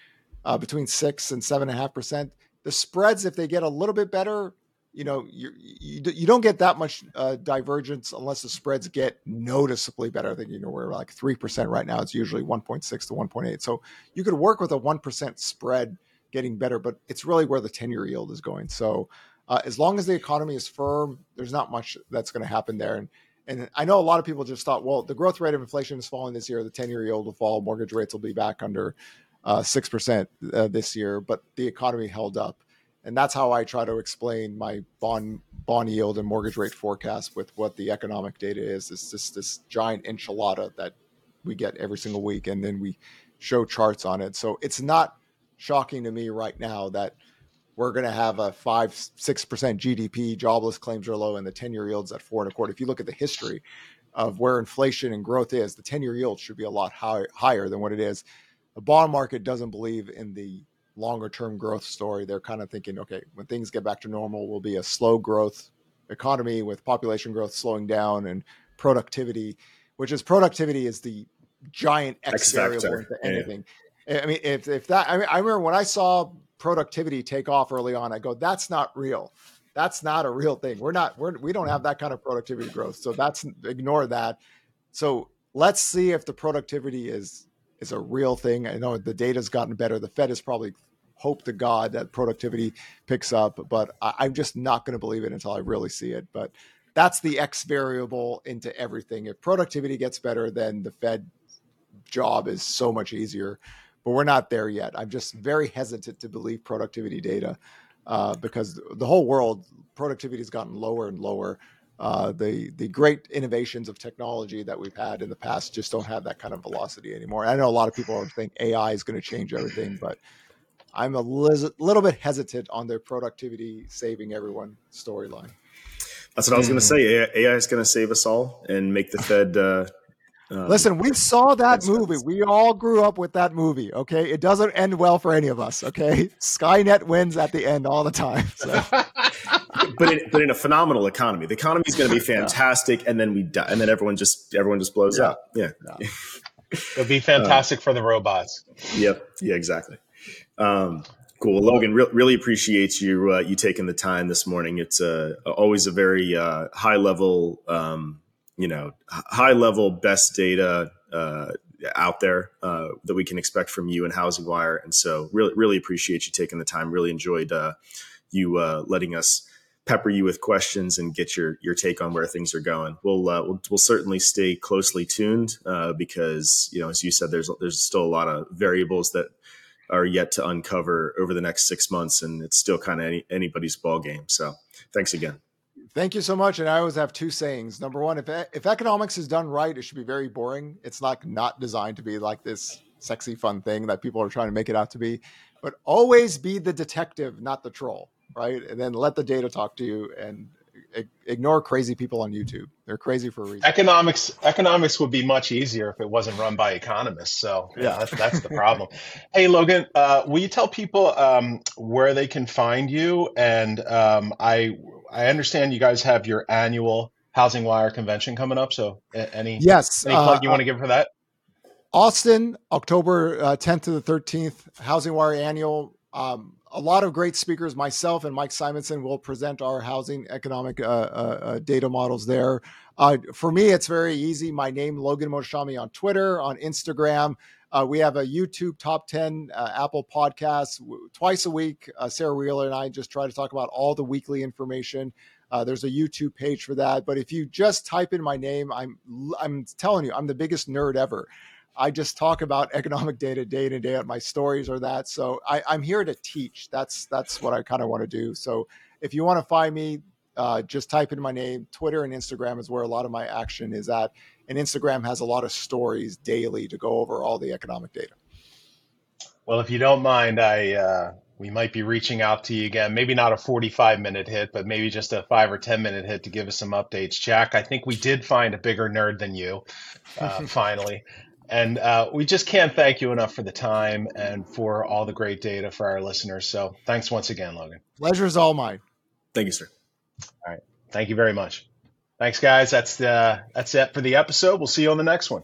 uh, between six and seven and a half percent. The spreads, if they get a little bit better, you know you you don't get that much uh, divergence unless the spreads get noticeably better. than you know we're like three percent right now. It's usually one point six to one point eight. So you could work with a one percent spread getting better, but it's really where the ten year yield is going. So uh, as long as the economy is firm, there's not much that's going to happen there. And and I know a lot of people just thought, well, the growth rate of inflation is falling this year. The ten year yield will fall. Mortgage rates will be back under uh, six uh, percent this year, but the economy held up and that's how I try to explain my bond bond yield and mortgage rate forecast with what the economic data is. It's just this giant enchilada that we get every single week, and then we show charts on it. So it's not shocking to me right now that we're going to have a five six percent GDP, jobless claims are low, and the ten year yields at four and a quarter. If you look at the history of where inflation and growth is, the ten year yield should be a lot higher higher than what it is. The bond market doesn't believe in the longer term growth story. They're kind of thinking, okay, when things get back to normal, we'll be a slow growth economy with population growth slowing down and productivity, which is productivity is the giant X, X variable into anything. Yeah. I mean, if if that, I mean, I remember when I saw productivity take off early on, I go, that's not real. That's not a real thing. We're not. We're we don't have that kind of productivity growth. So that's ignore that. So let's see if the productivity is is a real thing. I know the data's gotten better. The Fed is probably hope to God that productivity picks up, but I, am just not going to believe it until I really see it. But that's the X variable into everything. If productivity gets better, then the Fed job is so much easier. But we're not there yet. I'm just very hesitant to believe productivity data uh, because the whole world productivity has gotten lower and lower. Uh, the the great innovations of technology that we've had in the past just don't have that kind of velocity anymore. I know a lot of people think AI is going to change everything, but I'm a li- little bit hesitant on their productivity saving everyone storyline. That's what I was going to say. AI, is going to save us all and make the Fed. Uh, um, Listen, we saw that movie. Sense. We all grew up with that movie. Okay, it doesn't end well for any of us. Okay, Skynet wins at the end all the time. So. but in, but in a phenomenal economy, the economy is going to be fantastic, yeah. and then we die, and then everyone just everyone just blows yeah. up. Yeah, yeah. it'll be fantastic uh, for the robots. Yep. Yeah. Exactly. Um, cool, Logan. Re- really appreciate you uh, you taking the time this morning. It's uh, always a very uh, high level, um, you know, high level best data uh, out there uh, that we can expect from you and HousingWire. And so, really, really appreciate you taking the time. Really enjoyed uh, you letting us pepper you with questions and get your your take on where things are going. We'll uh, we'll, we'll, certainly stay closely tuned uh, because you know, as you said, there's there's still a lot of variables that are yet to uncover over the next six months, and it's still kind of any, anybody's ball game. So, thanks again. Thank you so much. And I always have two sayings. Number one, if if economics is done right, it should be very boring. It's like not designed to be like this sexy, fun thing that people are trying to make it out to be. But always be the detective, not the troll, right? And then let the data talk to you, and ignore crazy people on YouTube. They're crazy for a reason. Economics economics would be much easier if it wasn't run by economists. So yeah, that's, that's the problem. hey, Logan, uh, will you tell people um, where they can find you? And um, I I understand you guys have your annual HousingWire convention coming up. So any yes, any plug uh, you want to give for that? Austin, October uh, 10th to the 13th, HousingWire annual. Um, a lot of great speakers. Myself and Mike Simonsen will present our housing economic uh, uh, uh, data models there. Uh, for me, it's very easy. My name, Logan Mohtashami, on Twitter, on Instagram. Uh, we have a YouTube top 10 uh, Apple podcasts twice a week. Sarah Wheeler and I just try to talk about all the weekly information. there's a YouTube page for that. But if you just type in my name, I'm I'm telling you, I'm the biggest nerd ever. I just talk about economic data day to day. My stories are that. So I, I'm here to teach. That's that's what I kind of want to do. So if you want to find me, uh, just type in my name. Twitter and Instagram is where a lot of my action is at, and Instagram has a lot of stories daily to go over all the economic data. Well, if you don't mind, I uh, we might be reaching out to you again. Maybe not a 45 minute hit, but maybe just a five or 10 minute hit to give us some updates. Jack, I think we did find a bigger nerd than you, uh, finally. And uh, we just can't thank you enough for the time and for all the great data for our listeners. So thanks once again, Logan. Pleasure is all mine. Thank you, sir. All right. Thank you very much. Thanks, guys. That's the, that's it for the episode. We'll see you on the next one.